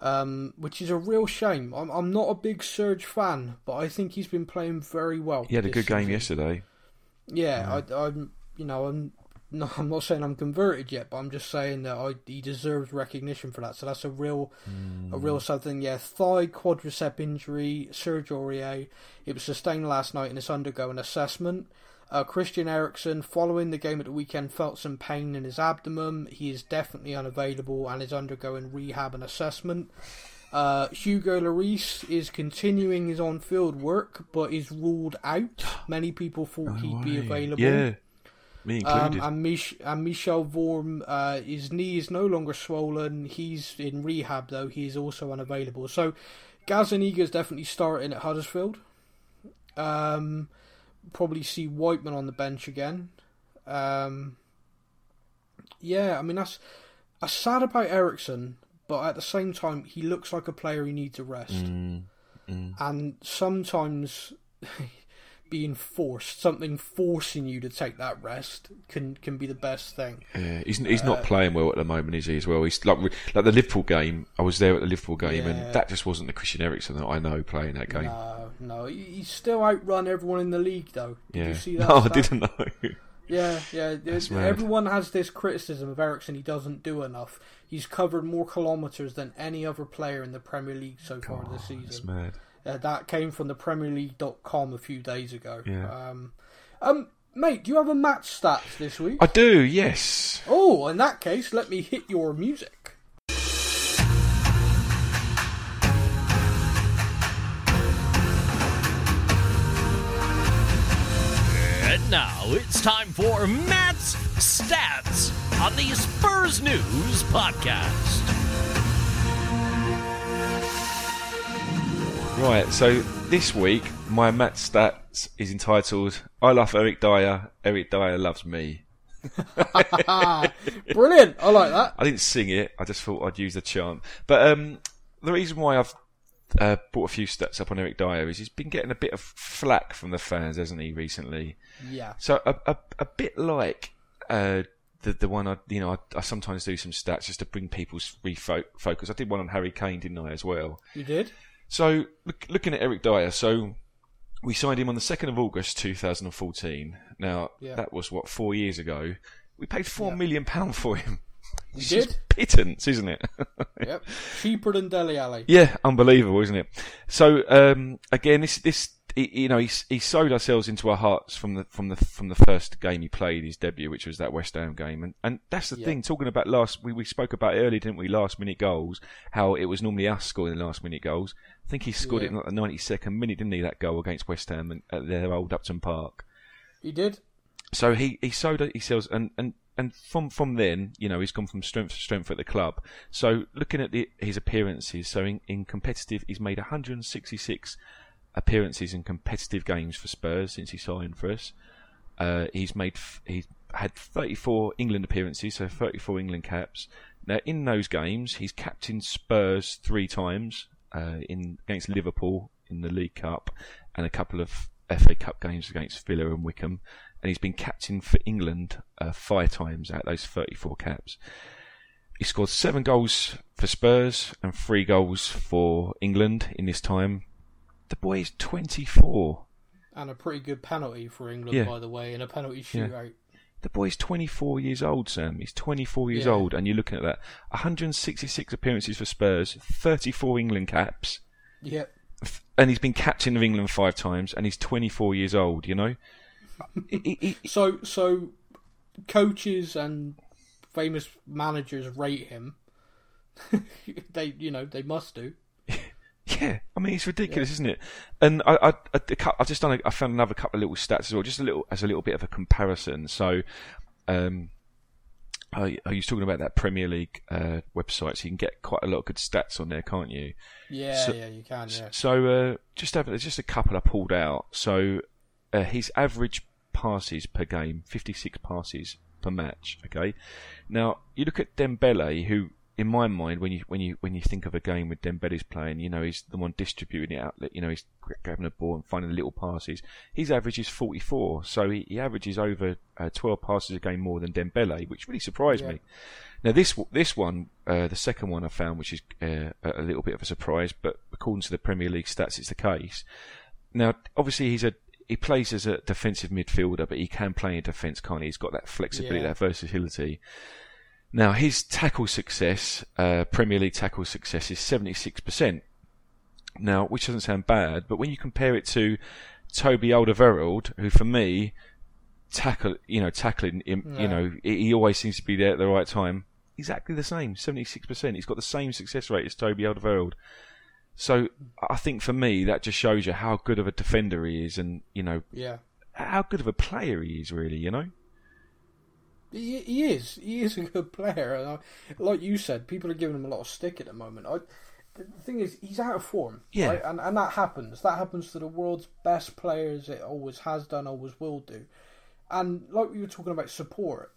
Um, which is a real shame. I'm, I'm not a big Serge fan, but I think he's been playing very well. he had a good game season. yesterday. Yeah, I, I'm. You know, I'm. No, I'm not saying I'm converted yet, but I'm just saying that I, he deserves recognition for that. So that's a real, a real something. Yeah, thigh quadricep injury, Serge Aurier. It was sustained last night and it's undergoing assessment. Uh, Christian Eriksen, following the game at the weekend, felt some pain in his abdomen. He is definitely unavailable and is undergoing rehab and assessment. Uh, Hugo Lloris is continuing his on-field work, but is ruled out. Many people thought he'd be available. Yeah. Me Um, included. and, Mich- and Michel Vorm, uh, his knee is no longer swollen. He's in rehab, though. He is also unavailable. So, Gazzaniga is definitely starting at Huddersfield. Um, probably see Whiteman on the bench again. Um, yeah, I mean, that's, that's sad about Eriksen, but at the same time, he looks like a player who needs a rest. Mm, mm. And sometimes being forced, something forcing you to take that rest, can can be the best thing. Yeah, he's he's Uh, not playing well at the moment, is he? As well, he's like like the Liverpool game. I was there at the Liverpool game, Yeah. and that just wasn't the Christian Eriksen that I know playing that game. No, no, he- he's still outrun everyone in the league, though. Did yeah, you see that? no, I didn't know. Yeah, yeah. That's it- mad. Everyone has this criticism of Eriksen. He doesn't do enough. He's covered more kilometres than any other player in the Premier League so far this season. mad. Uh, that came from the PremierLeague.com a few days ago. Yeah. Um, um, mate, do you have a match stats this week? I do, yes. Oh, in that case, let me hit your music. And now it's time for Matt's Stats on the Spurs News Podcast. Right, so this week my match stats is entitled "I love Eric Dier, Eric Dier loves me." Brilliant. I like that. I didn't sing it. I just thought I'd use the chant. But um, the reason why I've uh, brought a few stats up on Eric Dier is he's been getting a bit of flack from the fans, hasn't he, recently? Yeah. So a a, a bit like uh, the the one I you know I, I sometimes do some stats just to bring people's refocus. I did one on Harry Kane, didn't I, as well? You did? So look, looking at Eric Dier, so we signed him on the second of August, two thousand and fourteen. Now Yeah. that was what four years ago. We paid four Yeah. million pound for him. You It's did? pittance, isn't it? Yep. Cheaper than Dele Alli. yeah, unbelievable, isn't it? So um, again, this this you know he he sewed ourselves into our hearts from the from the from the first game he played his debut, which was that West Ham game, and and that's the Yeah. thing. Talking about last, we we spoke about earlier, didn't we? Last minute goals, how it was normally us scoring the last minute goals. I think he scored it in like the ninety second minute, didn't he? That goal against West Ham at their old Upton Park. He did? So he he sewed he sells and and and from from then you know he's gone from strength to strength at the club. So looking at the, his appearances, so in, in competitive, he's made 166 appearances in competitive games for Spurs since he signed for us. Uh, he's made he's had 34 England appearances, so 34 England caps. Now in those games, he's captained Spurs three times uh, in against Liverpool in the League Cup and a couple of FA Cup games against Villa and Wycombe, and he's been captain for England uh, five times out of those 34 caps. he scored seven goals for Spurs and three goals for England in this time. The boy is 24. And a pretty good penalty for England, Yeah. by the way, in a penalty Yeah. The boy's 24 years old, Sam. He's 24 years Yeah. old, and you're looking at that. 166 appearances for Spurs, 34 England caps, Yep. and he's been captain of England five times, and he's 24 years old, you know? So, so coaches and famous managers rate him. they, you know, they must do. Yeah, I mean, it's ridiculous, isn't it? And I, I, I, I've just done, a, I found another couple of little stats as well, just a little, as a little bit of a comparison. So, um, I, I was talking about that Premier League uh, website, so you can get quite a lot of good stats on there, can't you? Yeah, So- yeah, you can. Yeah. So uh, just have there's just a couple I pulled out. So uh, his average passes per game, 56 passes per match. Okay. Now you look at Dembele, who in my mind, when you when you when you think of a game with Dembele's playing, you know he's the one distributing it out. You know he's grabbing the ball and finding the little passes. His average is 44, so he, he averages over uh, 12 passes a game more than Dembele, which really surprised Yeah. me. Now this this one, uh, the second one I found, which is uh, a little bit of a surprise, but according to the Premier League stats, it's the case. Now, obviously, he's a he plays as a defensive midfielder, but he can play in defence, can't he? He's got that flexibility, Yeah. that versatility. Now, his tackle success, uh, Premier League tackle success, is seventy six percent. Now, which doesn't sound bad, but when you compare it to Toby Alderweireld, who for me tackle, you know, tackling him, you know, he, he always seems to be there at the right time. Exactly the same, seventy six percent. He's got the same success rate as Toby Alderweireld. So I think for me that just shows you how good of a defender he is, and you know Yeah. how good of a player he is, really. You know, He, he is. He is a good player. And I, like you said, people are giving him a lot of stick at the moment. I, the thing is, he's out of form. Yeah. right? And, and that happens. That happens to the world's best players. It always has done, always will do. And like we were talking about support,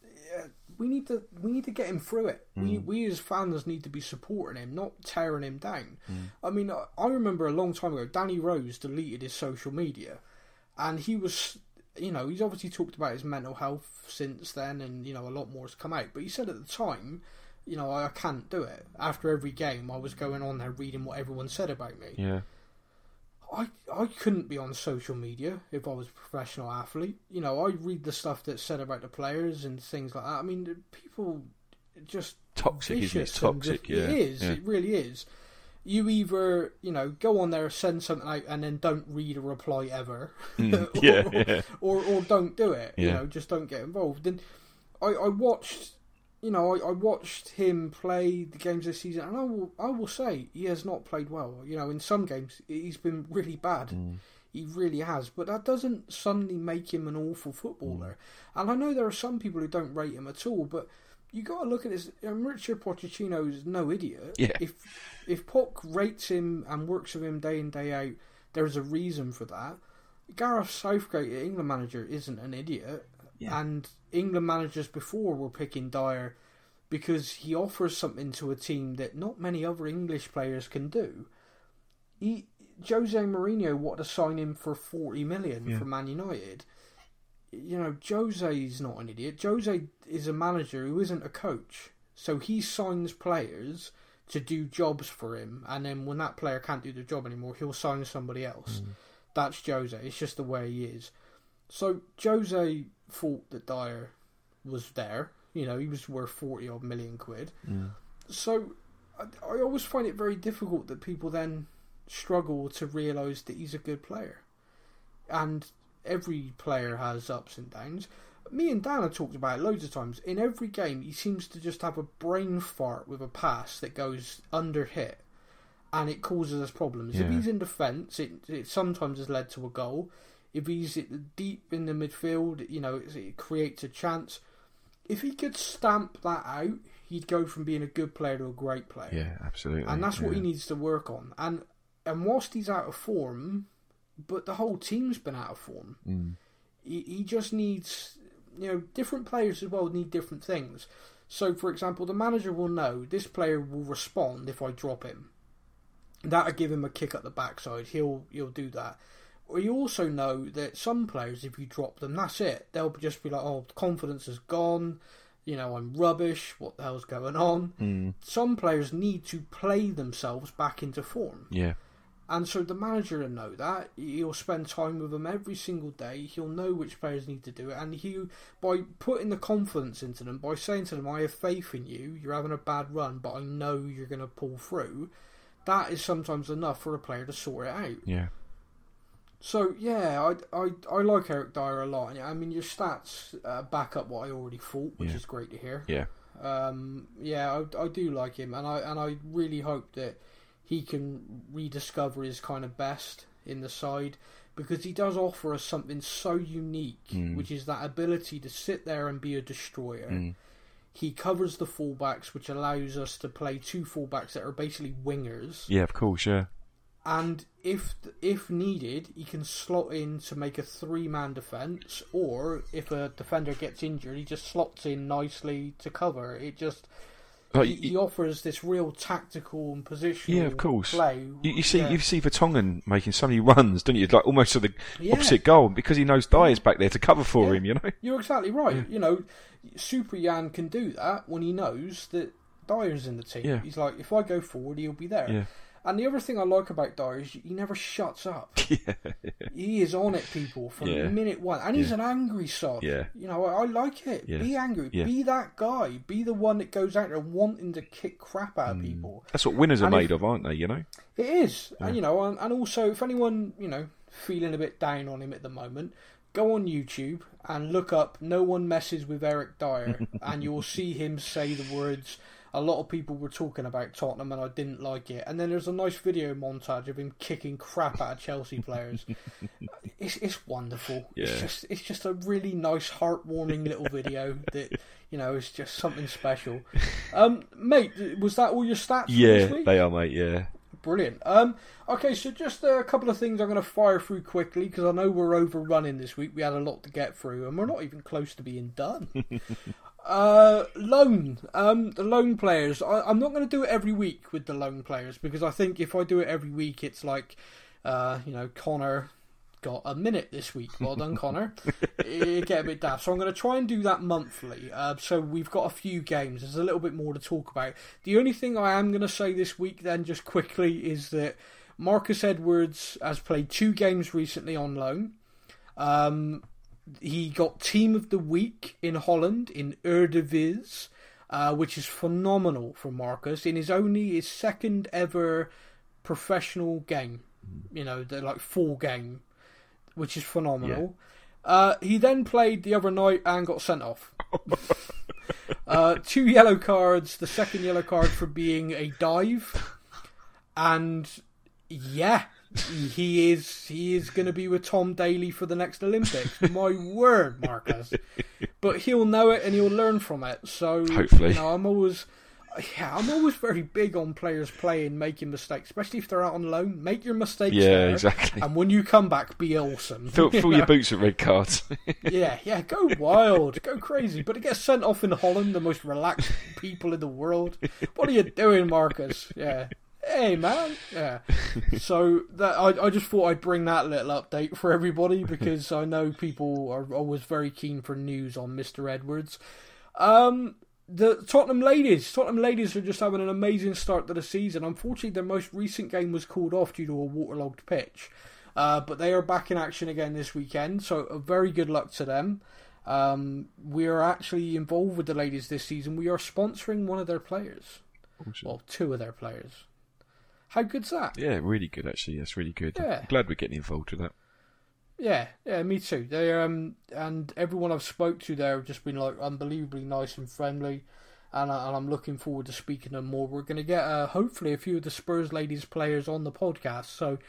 we need to we need to get him through it. We mm. we as fans need to be supporting him, not tearing him down. Mm. I mean, I, I remember a long time ago, Danny Rose deleted his social media, and he was, you know, he's obviously talked about his mental health since then, and you know, a lot more has come out. But he said at the time, you know, I can't do it. After every game, I was going on there reading what everyone said about me. yeah, I I couldn't be on social media if I was a professional athlete. You know, I read the stuff that's said about the players and things like that. I mean, people just Toxic, isn't it? Toxic, yeah, It is. yeah. It really is. You either you know go on there, send something out, and then don't read a reply ever, Mm, or, yeah, yeah. or or don't do it. You know, just don't get involved. And I I watched. You know, I, I watched him play the games this season, and I will, I will say he has not played well. You know, in some games he's been really bad. Mm. He really has, but that doesn't suddenly make him an awful footballer. And I know there are some people who don't rate him at all, but you got to look at this. And Richard Pochettino is no idiot. Yeah. If if Poch rates him and works with him day in day out, there's a reason for that. Gareth Southgate, England manager, isn't an idiot. Yeah. And England managers before were picking Dier because he offers something to a team that not many other English players can do. He, Jose Mourinho wanted to sign him for forty million Yeah. for Man United. You know, Jose's not an idiot. Jose is a manager who isn't a coach, so he signs players to do jobs for him, and then when that player can't do the job anymore, he'll sign somebody else. Hmm. That's Jose. It's just the way he is. So Jose thought that Dier was there. You know, he was worth forty odd million quid. So I, I always find it very difficult that people then struggle to realise that he's a good player. And every player has ups and downs. Me and Dan have talked about it loads of times. In every game, he seems to just have a brain fart with a pass that goes under hit, and it causes us problems. If he's in defence, it, it sometimes has led to a goal. If he's deep in the midfield, you know, it, it creates a chance. If he could stamp that out, he'd go from being a good player to a great player yeah, absolutely. and that's what yeah. he needs to work on. And and whilst he's out of form, but the whole team's been out of form. Mm. He, he just needs, you know, different players as well need different things. So, for example, the manager will know this player will respond if I drop him. That'll give him a kick at the backside. He'll he'll do that. Or you also know that some players, if you drop them, that's it. They'll just be like, "Oh, confidence is gone." you know, I'm rubbish. What the hell's going on? Mm. Some players need to play themselves back into form. Yeah. And so the manager will know that. He'll spend time with them every single day. He'll know which players need to do it. And he, by putting the confidence into them, by saying to them, I have faith in you, you're having a bad run, but I know you're going to pull through, that is sometimes enough for a player to sort it out. Yeah. So, yeah, I, I, I like Eric Dier a lot. And, I mean, your stats uh, back up what I already thought, which Yeah. is great to hear. Yeah. Um, yeah, I, I do like him, and I and I really hope that he can rediscover his kind of best in the side because he does offer us something so unique, Mm. which is that ability to sit there and be a destroyer. Mm. He covers the fullbacks, which allows us to play two fullbacks that are basically wingers. Yeah, of course, yeah. And if if needed, he can slot in to make a three man defense, or if a defender gets injured, he just slots in nicely to cover. It just Like, he, he offers this real tactical and positional Yeah, of course. play. You, you see, Yeah. you see Vertonghen making so many runs, don't you? Like almost to the Yeah. opposite goal because he knows Dier's back there to cover for him. You know. You're exactly right. You know, Super Jan can do that when he knows that Dier's in the team. He's like, if I go forward, he'll be there. And the other thing I like about Dier is he never shuts up. yeah. He is on it, people, from Yeah. minute one, and he's Yeah. an angry sod. Yeah. you know, I, I like it. Be angry. Be that guy. Be the one that goes out there wanting to kick crap out of mm. people. That's what winners are made if- of, aren't they? You know. It is, and you know, and, and also if anyone you know feeling a bit down on him at the moment, go on YouTube and look up "No one messes with Eric Dier," and you will see him say the words. A lot of people were talking about Tottenham, and I didn't like it. And then there's a nice video montage of him kicking crap out of Chelsea players. it's it's wonderful. Yeah. It's just it's just a really nice, heartwarming little video that you know is just something special. Um, mate, was that all your stats? Yeah, they are, mate. Yeah. Brilliant. Um, okay, so just a couple of things I'm going to fire through quickly because I know we're overrunning this week. We had a lot to get through, and we're not even close to being done. uh, loan. Um, the loan players. I, I'm not going to do it every week with the loan players because I think if I do it every week, it's like, uh, you know, Connor got a minute this week. Well done, Connor. it get a bit daft. So I'm going to try and do that monthly. Uh, so we've got a few games. There's a little bit more to talk about. The only thing I am going to say this week, then, just quickly, is that Marcus Edwards has played two games recently on loan. Um, he got Team of the Week in Holland in Eredivisie, uh, which is phenomenal for Marcus in his only his second ever professional game. You know, the like full game, which is phenomenal. Uh, he then played the other night and got sent off. uh, two yellow cards. The second yellow card for being a dive, and yeah, he is he is going to be with Tom Daley for the next Olympics. My word, Marcus. But he'll know it and he'll learn from it. So Hopefully. you know, I'm always. Yeah, I'm always very big on players playing, making mistakes, especially if they're out on loan. Make your mistakes Yeah, there, exactly. and when you come back, be awesome. Fill, fill your boots with red cards. Yeah, yeah, go wild, go crazy. But it gets sent off in Holland, the most relaxed people in the world. What are you doing, Marcus? Yeah. Hey man, yeah. So that I, I just thought I'd bring that little update for everybody because I know people are always very keen for news on Mister Edwards. Um, the Tottenham ladies, Tottenham ladies are just having an amazing start to the season. Unfortunately, their most recent game was called off due to a waterlogged pitch. Uh, but they are back in action again this weekend, so a very good luck to them. Um, we are actually involved with the ladies this season. We are sponsoring one of their players. Well, two of their players. How good's that? yeah, really good actually. That's really good. Yeah. Glad we're getting involved with that. Yeah, yeah, me too. They um and everyone I've spoke to there have just been like unbelievably nice and friendly, and, I, and I'm looking forward to speaking to them more. We're going to get uh, hopefully a few of the Spurs ladies players on the podcast, so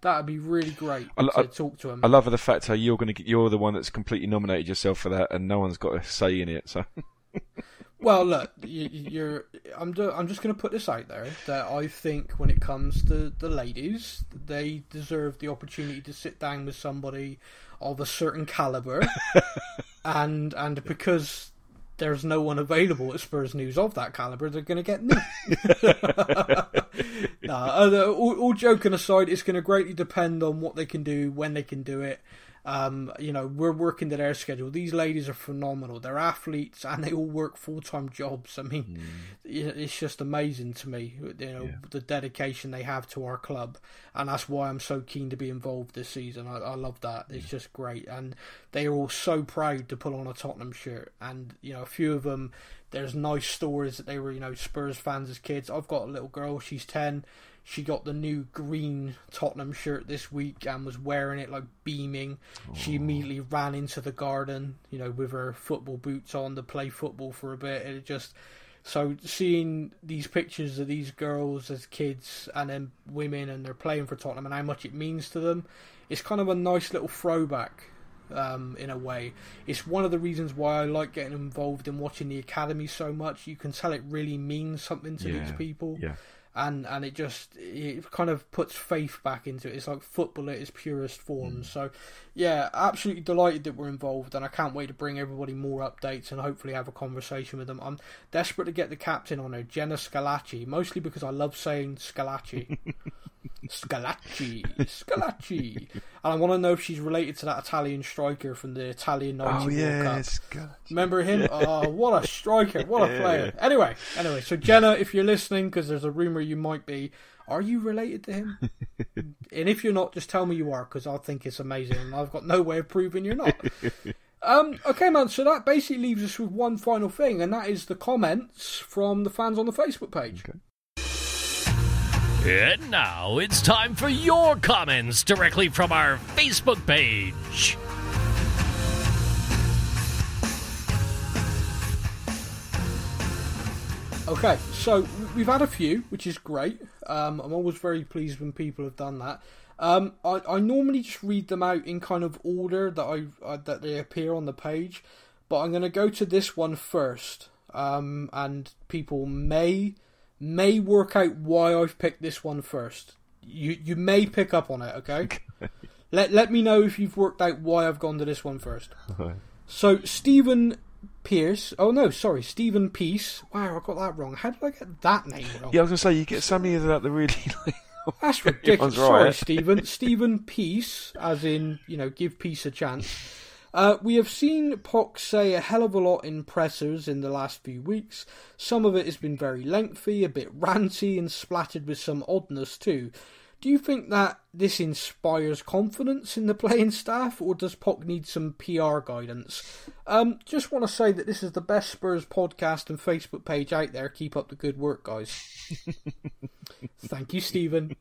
that'd be really great I- to I- talk to them. I love the fact how you're going to get, you're the one that's completely nominated yourself for that, and no one's got a say in it. So Well, look, you, you're. I'm. Do, I'm just going to put this out there that I think when it comes to the ladies, they deserve the opportunity to sit down with somebody of a certain caliber, and and because there's no one available at Spurs News of that caliber, they're going to get me. nah, uh, all, all joking aside, it's going to greatly depend on what they can do, when they can do it. Um, you know, we're working to their schedule. These ladies are phenomenal. They're athletes and they all work full time jobs. I mean, yeah, it's just amazing to me. You know, the dedication they have to our club, and that's why I'm so keen to be involved this season. I, I love that. It's just great, and they are all so proud to put on a Tottenham shirt. And you know, a few of them, there's nice stories that they were, you know, Spurs fans as kids. I've got a little girl. She's ten. She got the new green Tottenham shirt this week and was wearing it like beaming. She immediately ran into the garden, you know, with her football boots on to play football for a bit. It just so seeing these pictures of these girls as kids and then women and they're playing for Tottenham and how much it means to them, it's kind of a nice little throwback um, in a way. It's one of the reasons why I like getting involved in watching the academy so much. You can tell it really means something to these people yeah. And and it just it kind of puts faith back into it. It's like football at its purest form. Hmm. So, yeah, absolutely delighted that we're involved, and I can't wait to bring everybody more updates and hopefully have a conversation with them. I'm desperate to get the captain on her, Jenna Schillaci, mostly because I love saying Schillaci. Schillaci, Schillaci, and I want to know if she's related to that Italian striker from the Italian 90 Oh World Cup. yes, Remember him? Oh, what a striker! What a player! Anyway, anyway, so Jenna, if you're listening, because there's a rumor you might be, are you related to him? and if you're not, just tell me you are, because I think it's amazing, and I've got no way of proving you're not. Um, okay, man. So that basically leaves us with one final thing, and that is the comments from the fans on the Facebook page. And now it's time for your comments directly from our Facebook page. Okay, so we've had a few, which is great. Um, I'm always very pleased when people have done that. Um, I, I normally just read them out in kind of order that I uh, that they appear on the page, but I'm going to go to this one first. Um, and people may may work out why I've picked this one first. You you may pick up on it. Okay. let let me know if you've worked out why I've gone to this one first. So Stephen Pierce. Oh no, sorry, Stephen Peace. Wow, I got that wrong. How did I get that name wrong? Yeah, I was gonna say you get so many of that the really. Like, That's ridiculous. Sorry. Stephen. Stephen Peace, as in you know, give peace a chance. Uh, we have seen Poch say a hell of a lot in pressers in the last few weeks. Some of it has been very lengthy, a bit ranty, and splattered with some oddness too. Do you think that this inspires confidence in the playing staff, or does Poch need some PR guidance? Um, just want to say that this is the best Spurs podcast and Facebook page out there. Keep up the good work, guys. Thank you, Stephen.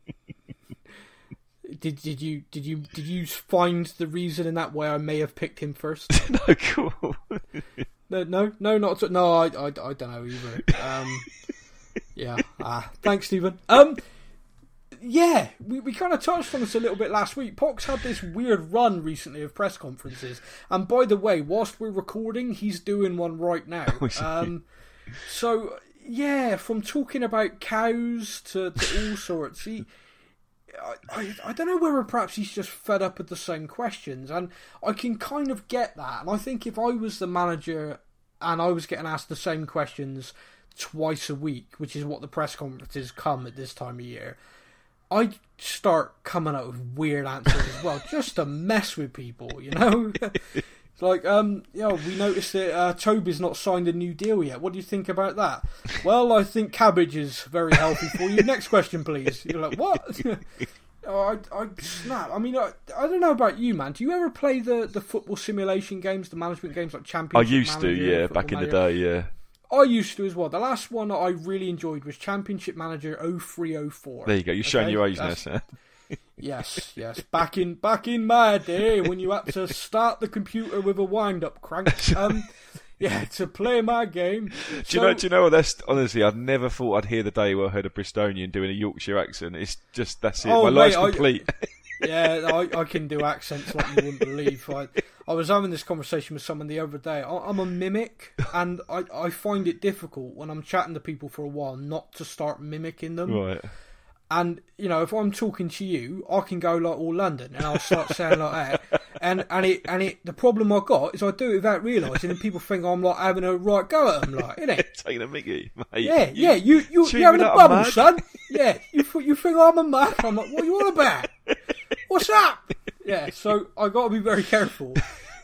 Did did you did you did you find the reason in that why I may have picked him first? no, cool. No, no, no, not at- no. I, I, I don't know either. Um, yeah. Ah, thanks, Stephen. Um, yeah, we, we kind of touched on this a little bit last week. Poch's had this weird run recently of press conferences, and by the way, whilst we're recording, he's doing one right now. Um, so yeah, from talking about cows to, to all sorts, he. I, I, don't know whether perhaps he's just fed up with the same questions, and I can kind of get that. And I think if I was the manager and I was getting asked the same questions twice a week, which is what the press conferences come at this time of year, I'd start coming out with weird answers as well, just to mess with people, you know? It's like, um, yeah, we noticed that uh, Toby's not signed a new deal yet. What do you think about that? Well, I think cabbage is very healthy for you. Next question, please. You're like, what? oh, I, I snap. I mean, I, I don't know about you, man. Do you ever play the, the football simulation games, the management games like Championship? I used to, yeah, back in the day, yeah. I used to as well. The last one that I really enjoyed was Championship Manager 0304. There you go. You're showing your age now, sir. Yes, yes. Back in back in my day when you had to start the computer with a wind up crank. Um yeah, to play my game. Do you know? Do you know what? That's honestly, I'd never thought I'd hear the day where I heard a Bristolian doing a Yorkshire accent. It's just that's it. Oh, My mate, life's I- complete. yeah, I, I can do accents like you wouldn't believe. I, I was having this conversation with someone the other day. I, I'm a mimic, and I, I find it difficult when I'm chatting to people for a while not to start mimicking them. right. And you know, if I'm talking to you, I can go like all London, and I'll start saying like that. And and it and it. The problem I got is I do it without realising, and people think I'm like having a right go at them, like, innit? Taking a Mickey, mate. Yeah, yeah. You you Treat you having a like a bubble, son? Yeah. You you think I'm a mug? I'm like, what you all about? What's up? yeah, so I got to be very careful.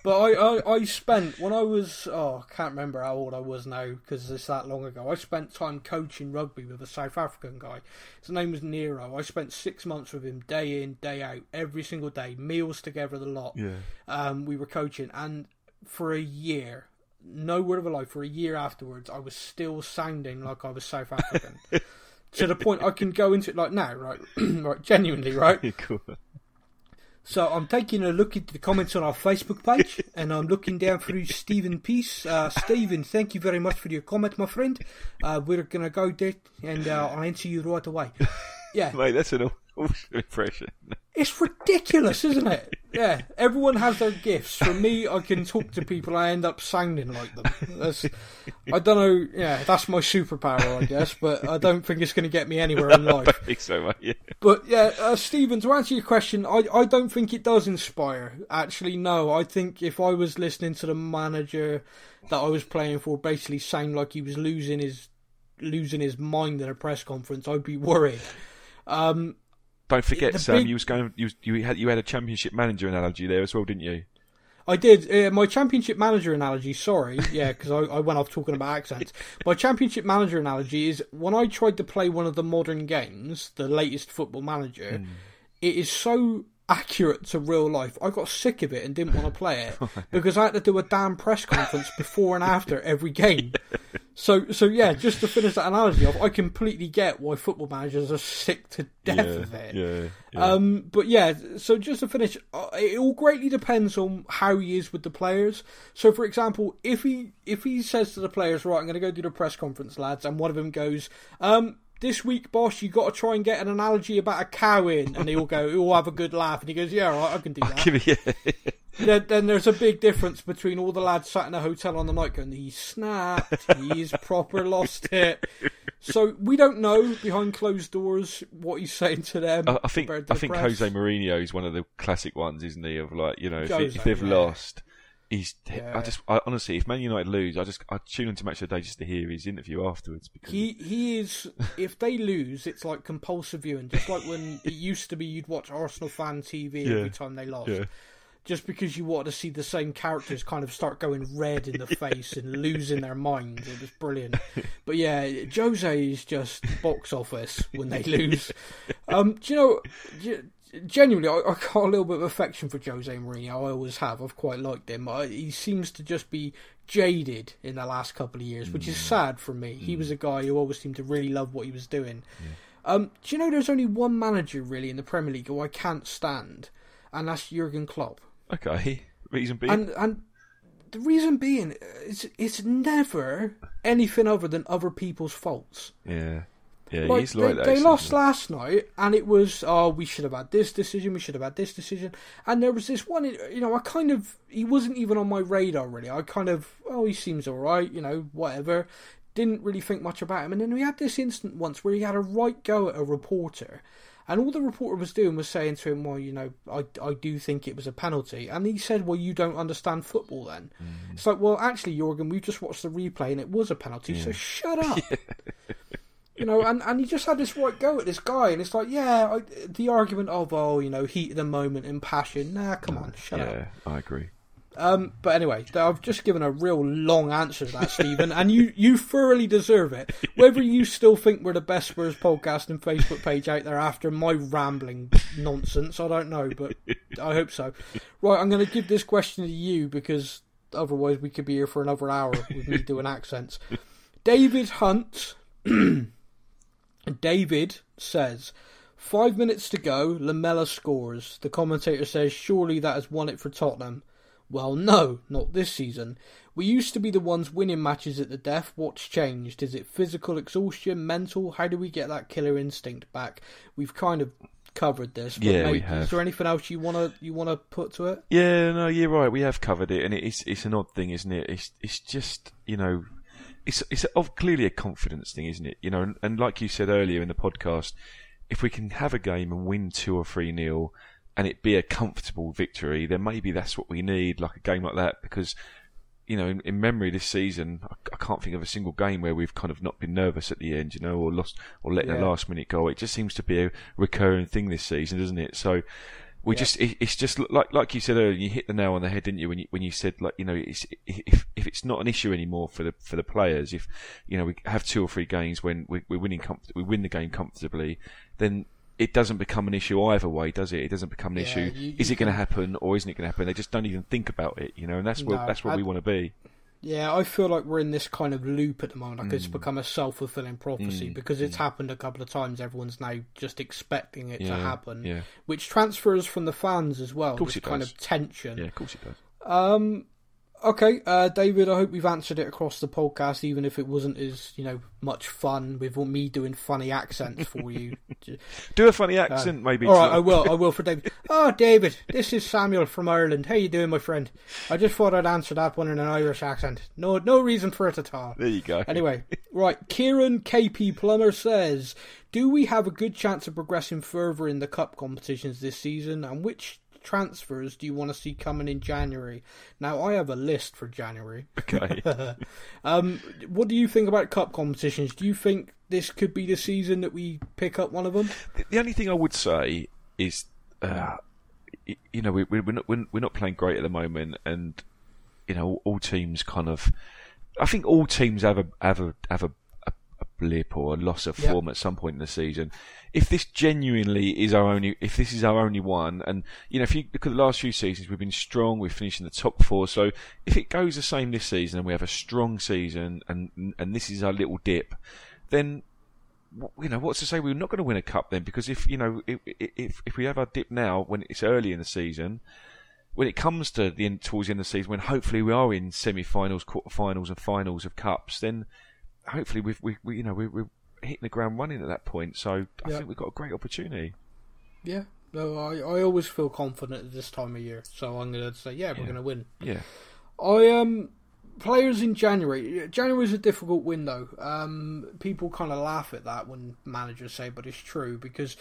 But I, I, I spent when I was oh I can't remember how old I was now because it's that long ago. I spent time coaching rugby with a South African guy. His name was Nero. I spent six months with him, day in day out, every single day, meals together, the lot. Yeah. Um, we were coaching, and for a year, no word of a lie, for a year afterwards, I was still sounding like I was South African. to the point I can go into it like now, right? right, genuinely, right? cool. So I'm taking a look at the comments on our Facebook page, and I'm looking down through Stephen Peace. Uh, Stephen, thank you very much for your comment, my friend. Uh, we're gonna go there, and uh, I'll answer you right away. Yeah, Mate, that's an awful impression. It's ridiculous, isn't it? Yeah, everyone has their gifts. For me, I can talk to people, I end up sounding like them. That's, I don't know. Yeah, that's my superpower, I guess. But I don't think it's going to get me anywhere in life. I think so, mate. Yeah. But yeah, uh, Stephen, to answer your question, I, I don't think it does inspire. Actually, no. I think if I was listening to the manager that I was playing for basically sound like he was losing his losing his mind in a press conference, I'd be worried. Um, Don't forget, The Sam. big- You was going. You, was- you had you had a championship manager analogy there as well, didn't you? I did. Uh, my championship manager analogy, sorry, yeah, because I, I went off talking about accents. My championship manager analogy is when I tried to play one of the modern games, the latest football manager, it is so accurate to real life. I got sick of it and didn't want to play it because I had to do a damn press conference before and after every game. So, so yeah, just to finish that analogy off, I completely get why football managers are sick to death yeah, of it. yeah, yeah. Um, but yeah, so just to finish, uh, it all greatly depends on how he is with the players. So, for example, if he if he says to the players, "Right, I'm going to go do the press conference, lads," and one of them goes, um. This week, boss, you got to try and get an analogy about a cow in, and they all go, "All have a good laugh," and he goes, "Yeah, all right, I can do that." Give it, yeah. Then, then there's a big difference between all the lads sat in a hotel on the night going, "He snapped, he's proper lost it." So we don't know behind closed doors what he's saying to them. I, I think I think press. Jose Mourinho is one of the classic ones, isn't he? Of like, you know, if, Jose, if they've yeah. lost, he's. Yeah. I just, I, honestly, if Man United lose, I just, I tune into Match of the Day just to hear his interview afterwards because He he is. If they lose, it's like compulsive viewing, just like when it used to be. You'd watch Arsenal fan TV Yeah. every time they lost, Yeah. Just because you wanted to see the same characters kind of start going red in the face and losing their minds. It was brilliant. But yeah, Jose is just box office when they lose. Um, do you know? ge- Genuinely, I, I got a little bit of affection for Jose Mourinho. I always have. I've quite liked him. I, he seems to just be jaded in the last couple of years, which is sad for me. He was a guy who always seemed to really love what he was doing. Um, do you know there's only one manager really in the Premier League who I can't stand, and that's Jurgen Klopp. Okay, reason being, And and the reason being, it's it's never anything other than other people's faults. yeah, yeah, Like, he's like they, that. they lost he? last night, and it was oh we should have had this decision, we should have had this decision, and there was this one. You know, I kind of he wasn't even on my radar really. I kind of oh he seems all right, you know, whatever. Didn't really think much about him, and then we had this instant once where he had a right go at a reporter. And all the reporter was doing was saying to him, "Well, you know, I, I do think it was a penalty." And he said, "Well, you don't understand football, then." Mm. It's like, well, actually, Jurgen, we've just watched the replay and it was a penalty. So shut up. You know, and, and he just had this right go at this guy, and it's like, yeah, I, the argument of, oh, you know, heat of the moment and passion. Nah, come on, shut up. Yeah, I agree. Um, but anyway, I've just given a real long answer to that, Stephen, and you, you thoroughly deserve it. Whether you still think we're the best Spurs podcast and Facebook page out there after my rambling nonsense, I don't know, but I hope so. Right, I'm going to give this question to you because otherwise we could be here for another hour with me doing accents. David Hunt. David says, five minutes to go, Lamela scores. The commentator says, surely that has won it for Tottenham. Well, no, not this season. We used to be the ones winning matches at the death. What's changed? Is it physical exhaustion, mental? How do we get that killer instinct back? We've kind of covered this. But Yeah, we have. Is there anything else you wanna you wanna put to it? Yeah, no, you're right. We have covered it, and it's it's an odd thing, isn't it? It's it's just you know, it's it's of clearly a confidence thing, isn't it? You know, and, and like you said earlier in the podcast, if we can have a game and win two or three nil, and it be a comfortable victory, then maybe that's what we need, like a game like that, because. You know, in, in memory this season, I, I can't think of a single game where we've kind of not been nervous at the end, you know, or lost or let Yeah. a last minute goal. It just seems to be a recurring thing this season, doesn't it? So, We Yeah. just it, it's just like like you said earlier. You hit the nail on the head, didn't you? When you when you said like you know it's, if if it's not an issue anymore for the for the players, if you know we have two or three games when we, we're winning comfort, we win the game comfortably, then it doesn't become an issue either way, does it? It doesn't become an Yeah, issue. you- Is it going to happen or isn't it going to happen? They just don't even think about it, you know. And that's where No, that's where I- we want to be. Yeah, I feel like we're in this kind of loop at the moment. Like Mm. it's become a self fulfilling prophecy because it's happened a couple of times. Everyone's now just expecting it to happen, yeah. which transfers from the fans as well. Of course this it kind does. of tension. Yeah, of course it does. Um, okay, uh, David. I hope we've answered it across the podcast, even if it wasn't as you know much fun with me doing funny accents for you. Do a funny accent, maybe. Uh, All right, I will. I will for David. Oh, David, this is Samuel from Ireland. How you doing, my friend? I just thought I'd answer that one in an Irish accent. No, no reason for it at all. There you go. Anyway, right. Kieran KP Plummer says, "Do we have a good chance of progressing further in the cup competitions this season? And which transfers do you want to see coming in January?" Now, I have a list for January. Okay. Um, what do you think about cup competitions? Do you think this could be the season that we pick up one of them? The- only thing I would say is, uh, you know, we, we, we're not we're, we're not playing great at the moment, and you know, all teams kind of. I think all teams have a have a have a blip or a loss of Yep. form at some point in the season. If this genuinely is our only, if this is our only one, and you know, if you look at the last few seasons, we've been strong. We've finished in the top four. So if it goes the same this season, and we have a strong season, and and this is our little dip, then you know, what's to say we're not going to win a cup then? Because if you know, if if, if we have our dip now when it's early in the season, when it comes to the end, towards the end of the season, when hopefully we are in semi-finals, quarter-finals, and finals of cups, then hopefully we've we, we you know we, we're hitting the ground running at that point. So I Yeah. think we've got a great opportunity. Yeah. No, I, I always feel confident at this time of year, so I'm going to say, yeah, we're Yeah. going to win. Yeah, I um players in January. January is a difficult window. Um, people kind of laugh at that when managers say, but it's true because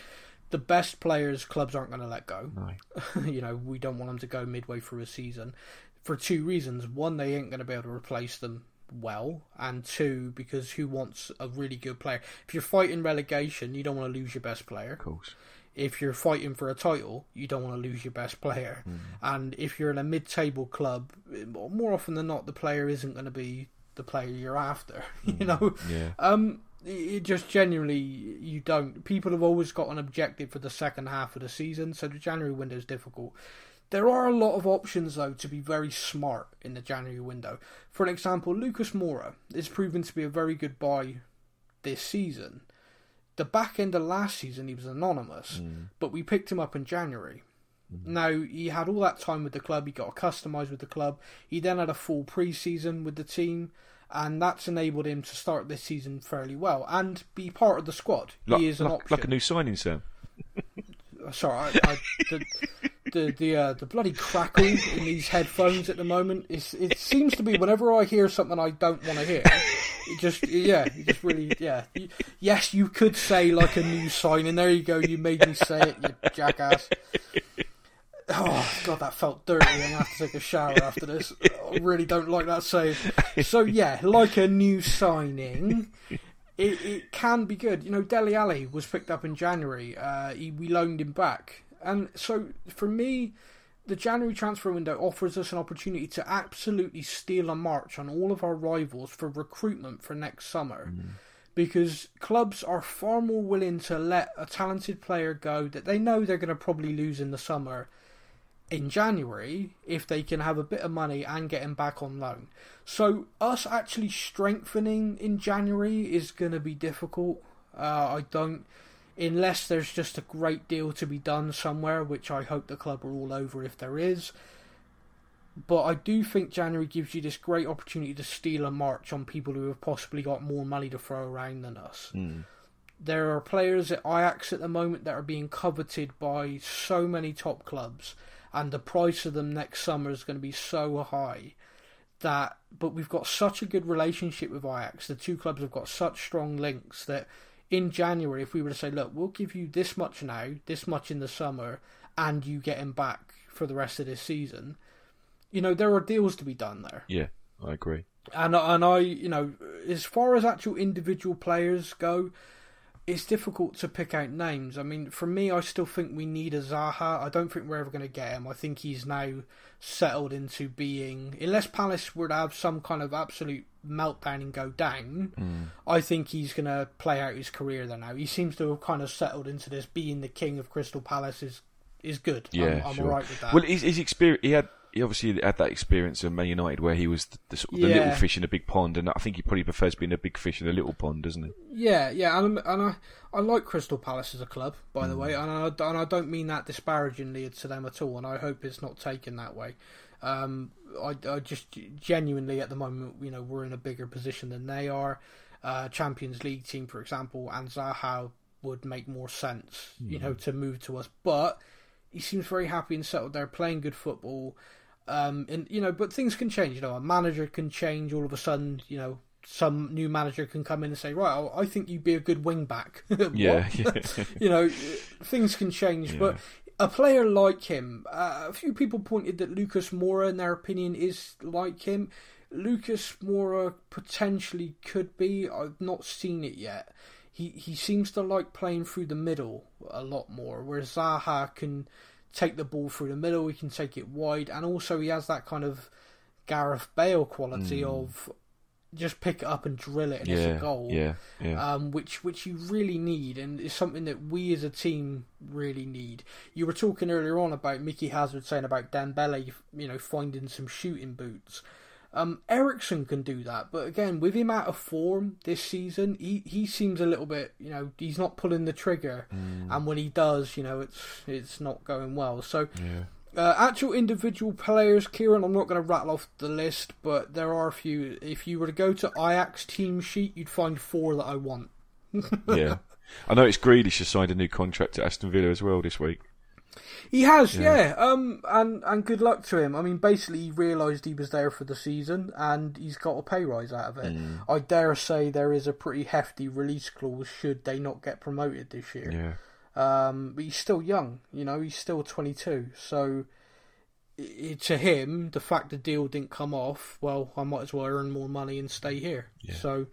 the best players clubs aren't going to let go. no, you know, we don't want them to go midway through a season for two reasons. One, they ain't going to be able to replace them well, and two, because who wants a really good player? If you're fighting relegation, you don't want to lose your best player of course. if you're fighting for a title, you don't want to lose your best player. And if you're in a mid-table club, more often than not, the player isn't going to be the player you're after. you know, Yeah, um, it just genuinely you don't. People have always got an objective for the second half of the season, so the January window is difficult. There are a lot of options though to be very smart in the January window. For an example, Lucas Moura is proven to be a very good buy this season. The back end of last season he was anonymous, mm. but we picked him up in January. Mm-hmm. Now he had all that time with the club. He got accustomed with the club. He then had a full pre-season with the team, and that's enabled him to start this season fairly well and be part of the squad. like, he is an like, option. like a new signing, Sam. Sorry, I, I, the the the, uh, the bloody crackle in these headphones at the moment. It's, it seems to be whenever I hear something I don't want to hear. It just yeah, it just really yeah. Yes, you could say like a new signing. There you go. You made me say it, you jackass. Oh god, that felt dirty. I'm gonna have to take a shower after this. I really don't like that saying. So yeah, like a new signing, it, it can be good. You know, Dele Alli was picked up in January. Uh, he, we loaned him back, and so for me, the January transfer window offers us an opportunity to absolutely steal a march on all of our rivals for recruitment for next summer. Because clubs are far more willing to let a talented player go that they know they're going to probably lose in the summer in January if they can have a bit of money and get him back on loan. So us actually strengthening in January is going to be difficult. Uh, I don't, unless there's just a great deal to be done somewhere, which I hope the club are all over if there is. But I do think January gives you this great opportunity to steal a march on people who have possibly got more money to throw around than us. There are players at Ajax at the moment that are being coveted by so many top clubs, and the price of them next summer is going to be so high that. But we've got such a good relationship with Ajax. The two clubs have got such strong links that in January, if we were to say, look, we'll give you this much now, this much in the summer, and you get him back for the rest of this season, you know, there are deals to be done there. Yeah, I agree. And and I, you know, as far as actual individual players go, it's difficult to pick out names. I mean, for me, I still think we need a Zaha. I don't think we're ever going to get him. I think he's now settled into being, unless Palace were to have some kind of absolute meltdown and go down, Mm. I think he's going to play out his career there now. He seems to have kind of settled into this. Being the king of Crystal Palace is is good. Yeah, I'm, I'm sure. alright with that. Well, his, his experience, he had, he obviously had that experience of Man United where he was the, the, sort of the Yeah. little fish in a big pond, and I think he probably prefers being a big fish in a little pond, doesn't he? Yeah, yeah, and, and I, I like Crystal Palace as a club, by Mm. the way, and I, and I don't mean that disparagingly to them at all, and I hope it's not taken that way. Um, I, I just genuinely at the moment, you know, we're in a bigger position than they are. Uh, Champions League team, for example, and Zaha would make more sense, you Mm. know, to move to us. But he seems very happy and settled there, playing good football. Um, and you know, but things can change. You know, a manager can change all of a sudden. You know, some new manager can come in and say, right, I I think you'd be a good wing back. Yeah, yeah. you know, things can change, but a player like him, uh, a few people pointed that Lucas Moura, in their opinion, is like him. Lucas Moura potentially could be. I've not seen it yet. He he seems to like playing through the middle a lot more, whereas Zaha can take the ball through the middle. He can take it wide, and also he has that kind of Gareth Bale quality of just pick it up and drill it, and it's a goal yeah, yeah. um, which which you really need, and it's something that we as a team really need. You were talking earlier on about Micky Hazard saying about Dan Dembele, you know, finding some shooting boots. Um, Eriksen can do that, but again, with him out of form this season, he, he seems a little bit, you know, he's not pulling the trigger, and when he does, you know, it's it's not going well. So yeah. uh, actual individual players, Kieran, I'm not going to rattle off the list, but there are a few. If you were to go to Ajax team sheet, you'd find four that I want. yeah. I know it's Grealish has signed a new contract at Aston Villa as well this week. He has, yeah. Um, and and good luck to him. I mean, basically, he realised he was there for the season, and he's got a pay rise out of it. I dare say there is a pretty hefty release clause should they not get promoted this year. Yeah. Um, but he's still young, you know, he's still 22. So i to him, the fact the deal didn't come off, well, I might as well earn more money and stay here. So,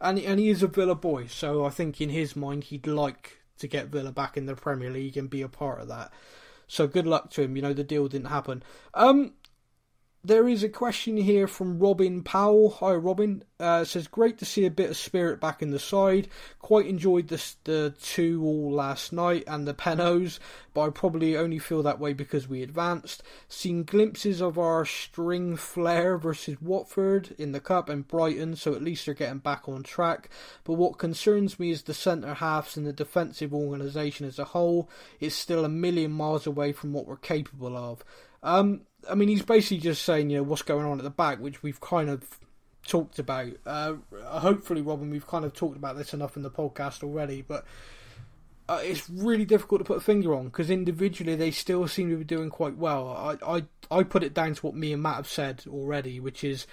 and and he is a Villa boy, so I think in his mind he'd like to get Villa back in the Premier League and be a part of that. So good luck to him. You know the deal didn't happen. Um, there is a question here from Robin Powell. Hi, Robin. Uh, says, great to see a bit of spirit back in the side. Quite enjoyed the, the two all last night and the penos, but I probably only feel that way because we advanced. Seen glimpses of our string flare versus Watford in the Cup and Brighton, so at least they're getting back on track. But what concerns me is the centre halves and the defensive organisation as a whole. It's still a million miles away from what we're capable of. Um, I mean, he's basically just saying, you know, what's going on at the back, which we've kind of talked about. Uh, hopefully, Robin, we've kind of talked about this enough in the podcast already, but uh, it's really difficult to put a finger on because individually they still seem to be doing quite well. I, I I put it down to what me and Matt have said already, which is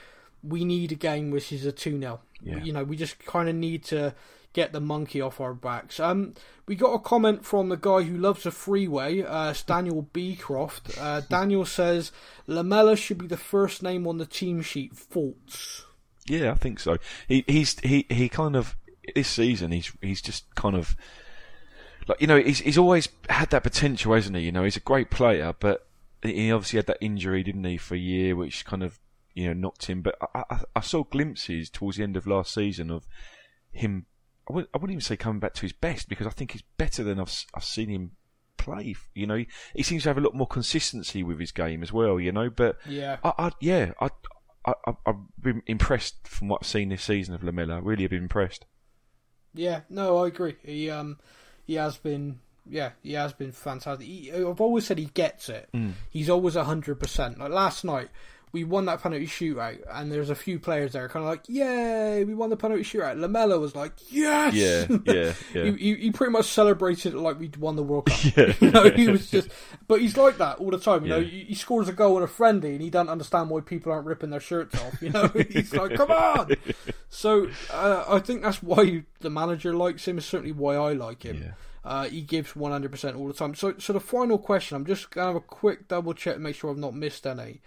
we need a game which is a 2 0. Yeah. You know, we just kind of need to get the monkey off our backs. Um, we got a comment from the guy who loves a freeway, uh, Daniel Beecroft. Uh, Daniel says Lamela should be the first name on the team sheet. Thoughts? Yeah, I think so. He he's he he kind of this season he's he's just kind of like you know he's he's always had that potential, hasn't he? You know, he's a great player, but he obviously had that injury, didn't he, for a year, which kind of you know knocked him. But I I, I saw glimpses towards the end of last season of him. I wouldn't, I wouldn't even say coming back to his best because I think he's better than I've I've seen him play. You know, he, he seems to have a lot more consistency with his game as well. You know, but Yeah. I, I yeah, I, I, I've been impressed from what I've seen this season of Lamela. Really, have been impressed. Yeah, no, I agree. He um he has been yeah, he has been fantastic. He, I've always said he gets it. He's always hundred percent. Like last night, we won that penalty shootout, and there's a few players there kind of like, "Yay, we won the penalty shootout." Lamela was like, "Yes!" Yeah, yeah, yeah. he, he, he pretty much celebrated it like we'd won the World Cup. Yeah. you know, he was just, but he's like that all the time. You know, Yeah. he, he scores a goal in a friendly, and he doesn't understand why people aren't ripping their shirts off. You know, he's like, "Come on!" So uh, I think that's why the manager likes him. Is certainly why I like him. Yeah. Uh, he gives 100% all the time. So, so the final question, I'm just going to have a quick double check to make sure I've not missed any.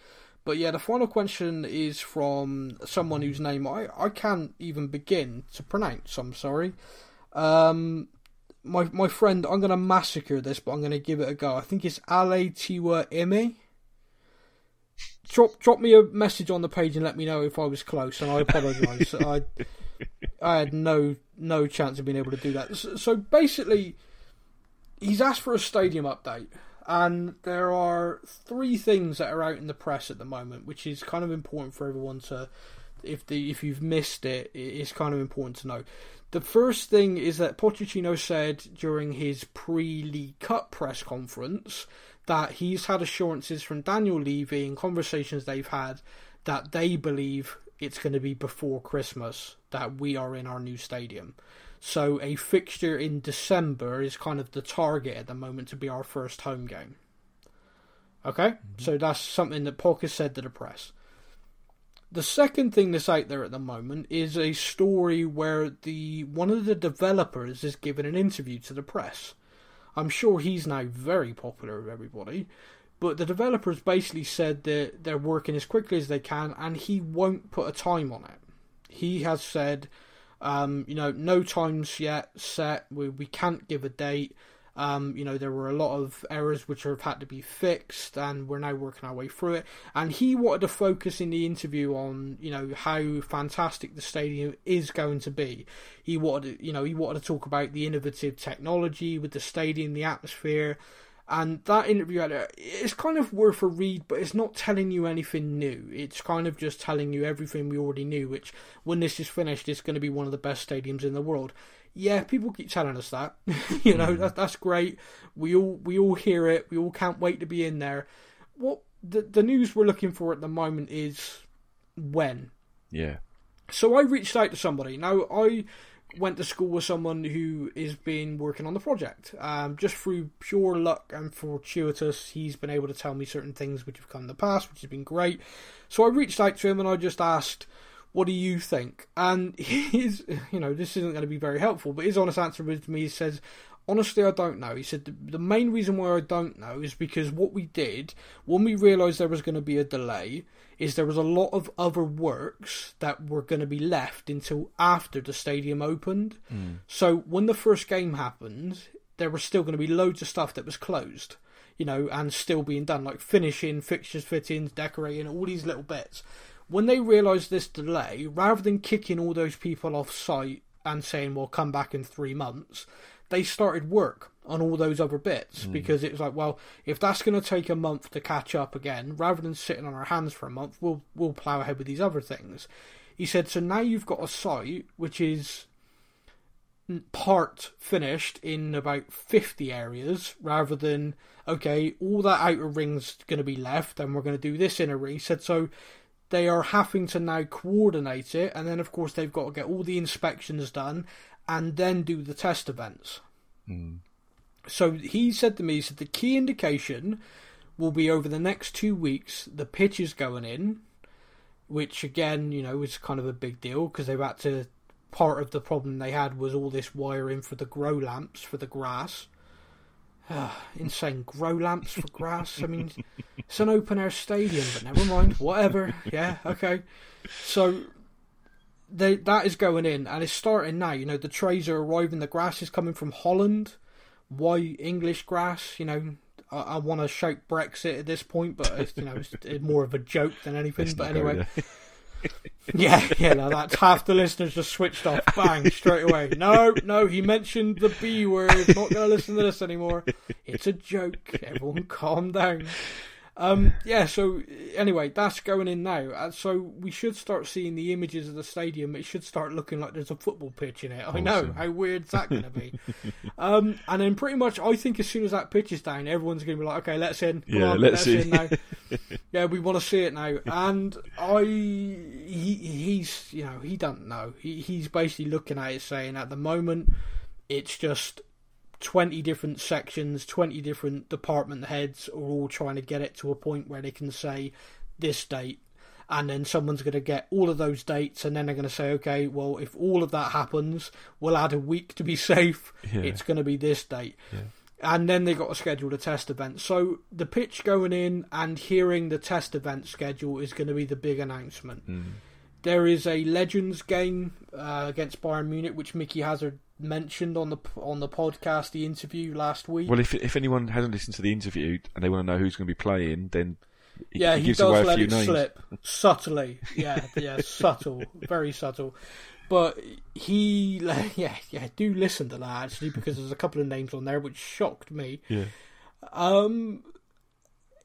But yeah, the final question is from someone whose name I, I can't even begin to pronounce. I'm sorry. Um, my my friend, I'm going to massacre this, but I'm going to give it a go. I think it's Ale Tiwa Ime. Drop drop me a message on the page and let me know if I was close, and I apologise. I I had no no chance of being able to do that. So, so basically, he's asked for a stadium update, and there are three things that are out in the press at the moment, which is kind of important for everyone to. If the if you've missed it, it's kind of important to know. The first thing is that Pochettino said during his pre-League Cup press conference that he's had assurances from Daniel Levy and conversations they've had that they believe it's going to be before Christmas that we are in our new stadium. So a fixture in December is kind of the target at the moment to be our first home game. Okay, mm-hmm. so that's something that Poch has said to the press. The second thing that's out there at the moment is a story where the one of the developers is giving an interview to the press. I'm sure he's now very popular with everybody, but the developers basically said that they're working as quickly as they can and he won't put a time on it. He has said, um, you know, no times yet set, we, we can't give a date. Um, you know, there were a lot of errors which have had to be fixed, and we're now working our way through it. And he wanted to focus in the interview on, you know, how fantastic the stadium is going to be. He wanted, you know, he wanted to talk about the innovative technology with the stadium, the atmosphere, and that interview it's kind of worth a read, but it's not telling you anything new. It's kind of just telling you everything we already knew. Which, when this is finished, it's going to be one of the best stadiums in the world yeah, people keep telling us that. you know, mm. that, that's great. We all we all hear it. We all can't wait to be in there. What the the news we're looking for at the moment is when. Yeah. So I reached out to somebody. Now I went to school with someone who has been working on the project. Um, just through pure luck and fortuitous, he's been able to tell me certain things which have come in the past, which has been great. So I reached out to him and I just asked, what do you think? And his, you know, this isn't going to be very helpful, but his honest answer to me, he says, honestly, I don't know. He said, the, the main reason why I don't know is because what we did, when we realised there was going to be a delay, is there was a lot of other works that were going to be left until after the stadium opened. Hmm. So when the first game happened, there was still going to be loads of stuff that was closed, you know, and still being done, like finishing, fixtures, fittings, decorating, all these little bits. When they realised this delay, rather than kicking all those people off site and saying, well, come back in three months, they started work on all those other bits hmm. because it was like, well, if that's going to take a month to catch up again, rather than sitting on our hands for a month, we'll we'll plough ahead with these other things. He said, so now you've got a site which is part finished in about 50 areas rather than okay all that outer ring's going to be left and we're going to do this inner ring he said so they are having to now coordinate it, and then of course they've got to get all the inspections done, and then do the test events. Hmm. So he said to me, he said the key indication will be over the next two weeks. The pitch is going in, which again, you know, is kind of a big deal because they've had to. Part of the problem they had was all this wiring for the grow lamps for the grass. Ah, insane grow lamps for grass. I mean, it's an open air stadium, but never mind. Whatever. Yeah, okay. So they, that is going in, and it's starting now. You know, the trays are arriving. The grass is coming from Holland. Why English grass? You know, I, I want to shout Brexit at this point, but it's, you know, it's, it's more of a joke than anything. but not go anyway, yeah, yeah, no, that's half the listeners just switched off, bang, straight away. No, no, he mentioned the B word. Not going to listen to this anymore. It's a joke. Everyone, calm down. Um, yeah, so anyway, that's going in now. Uh, so we should start seeing the images of the stadium. It should start looking like there's a football pitch in it. I know how weird's that going to be. um, and then pretty much, I think as soon as that pitch is down, everyone's going to be like, okay, let's in. Come Yeah, on, let's let's, in. in now. yeah, we want to see it now. And I, he, he's, you know, he doesn't know. He, he's basically looking at it saying, at the moment, it's just 20 different sections, 20 different department heads are all trying to get it to a point where they can say this date. And then someone's going to get all of those dates, and then they're going to say, okay, well, if all of that happens, we'll add a week to be safe. Yeah. It's going to be this date. And then they got to schedule the test event. So the pitch going in and hearing the test event schedule is going to be the big announcement there is a Legends game uh, against Bayern Munich, which Micky Hazard mentioned on the on the podcast, the interview last week. Well, if if anyone hasn't listened to the interview and they want to know who's going to be playing, then he, yeah, he he, gives does away a let few it names. slip subtly. Yeah, yeah, subtle, very subtle. But he, yeah, yeah, do listen to that actually because there's a couple of names on there which shocked me. Yeah. Um,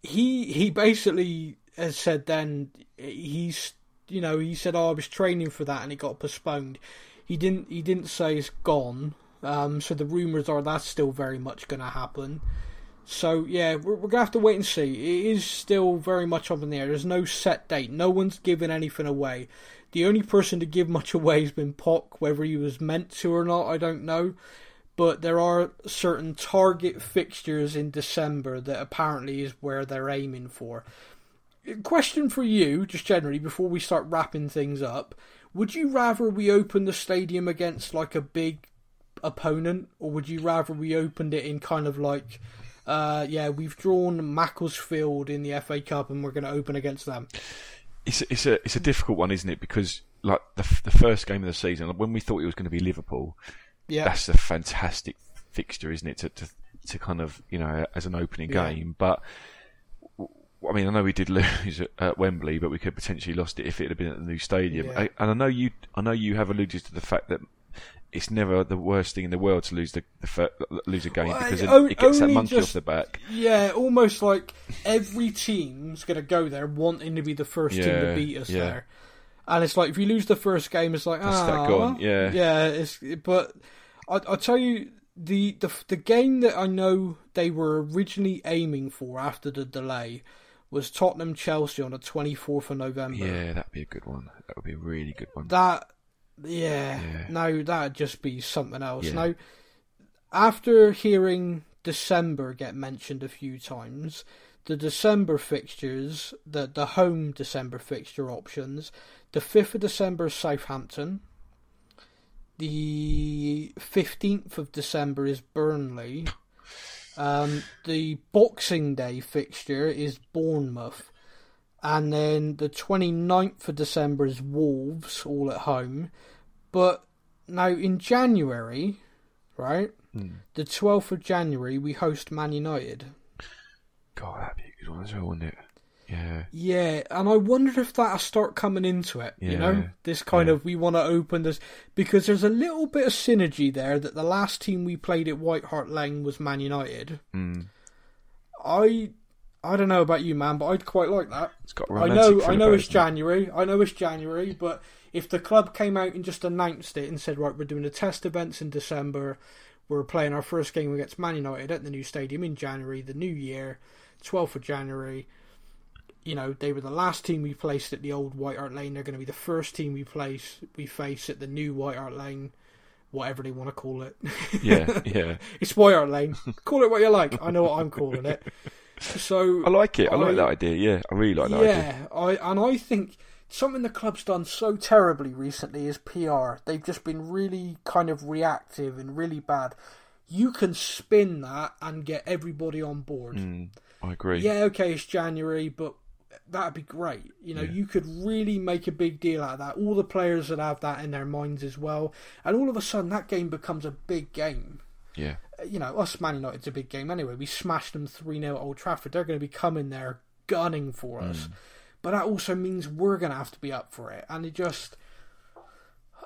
he he basically has said then he's you know he said oh I was training for that and it got postponed. He didn't he didn't say it's gone. Um, so the rumours are that's still very much going to happen. So yeah, we're, we're gonna have to wait and see. It is still very much up in the air. There's no set date. No one's giving anything away. The only person to give much away has been Poch. Whether he was meant to or not, I don't know. But there are certain target fixtures in December that apparently is where they're aiming for. Question for you, just generally, before we start wrapping things up: Would you rather we open the stadium against like a big opponent, or would you rather we opened it in kind of like, uh, yeah, we've drawn Macclesfield in the FA Cup and we're going to open against them? It's a, it's a it's a difficult one, isn't it? Because like the the first game of the season, when we thought it was going to be Liverpool, Yeah, that's a fantastic fixture, isn't it? To to, to kind of you know as an opening Yeah. game, but. I mean, I know we did lose at, Wembley, but we could potentially lost it if it had been at the new stadium. Yeah. I, and I know you, I know you have alluded to the fact that it's never the worst thing in the world to lose the, the lose a game Well, because it, o- it gets that only monkey just- off the back. yeah, almost like every team's going to go there wanting to be the first team to beat us yeah. there. And it's like if you lose the first game, it's like That's ah, yeah. yeah. It's but I I tell you the the the game that I know they were originally aiming for after the delay was Tottenham Chelsea on the twenty fourth of November. Yeah, that'd be a good one. That would be a really good one. That, yeah, Yeah. no, that'd just be something else. Yeah. Now, after hearing December get mentioned a few times, the December fixtures, the the home December fixture options, the fifth of December is Southampton. The fifteenth of December is Burnley. Um, the Boxing Day fixture is Bournemouth. And then the 29th of December is Wolves, all at home. But now in January, right? The 12th of January, we host Man United. God, that'd be a good one as well, wouldn't it? Yeah. Yeah, and I wonder if that'll start coming into it. You know, this kind yeah. of we want to open this because there's a little bit of synergy there. That the last team we played at White Hart Lane was Man United. Mm. I, I don't know about you, man, but I'd quite like that. It's got I know, I know it's it, it? January. I know it's January, but if the club came out and just announced it and said, right, we're doing the test events in December, we're playing our first game against Man United at the new stadium in January, the new year, 12th of January. You know, they were the last team we placed at the old White Hart Lane. They're going to be the first team we place we face at the new White Hart Lane, whatever they want to call it. Yeah, yeah. it's White Hart Lane. call it what you like. I know what I'm calling it. So I like it. I, like that idea. Yeah, I really like that idea. yeah, I and I think something the club's done so terribly recently is PR. They've just been really kind of reactive and really bad. You can spin that and get everybody on board. Mm, I agree. Yeah, okay, it's January, but that'd be great. You know, Yeah. you could really make a big deal out of that. All the players would have that in their minds as well, and all of a sudden that game becomes a big game Yeah. Uh, you know, us Man United's a big game anyway. We smashed them 3 0 at Old Trafford. They're going to be coming there gunning for us. Mm. But that also means we're going to have to be up for it. And it just.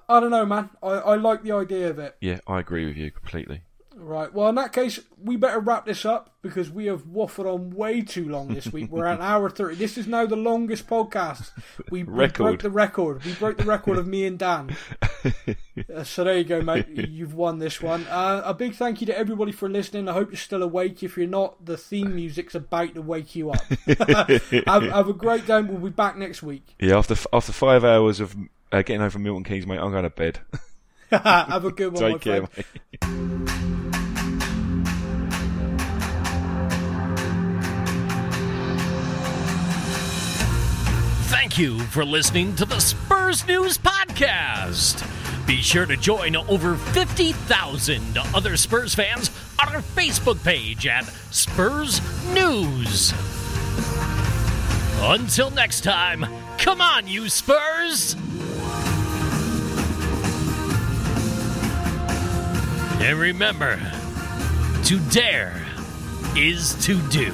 I don't know, man. I, I like the idea of it. Yeah, I agree with you completely. Right. Well, in that case, we better wrap this up because we have waffled on way too long this week. We're at an hour 30. This is now the longest podcast. We, we broke the record. We broke the record of me and Dan. Uh, so there you go, mate. You've won this one. Uh, a big thank you to everybody for listening. I hope you're still awake. If you're not, the theme music's about to wake you up. have, have a great day. We'll be back next week. Yeah, after after five hours of uh, getting home from Milton Keynes, mate, I'm going to bed. have a good one, my Take care, friend. mate. You for listening to the Spurs News Podcast. Be sure to join over 50,000 other Spurs fans on our Facebook page at Spurs News. Until next time, come on, you Spurs! And remember, to dare is to do.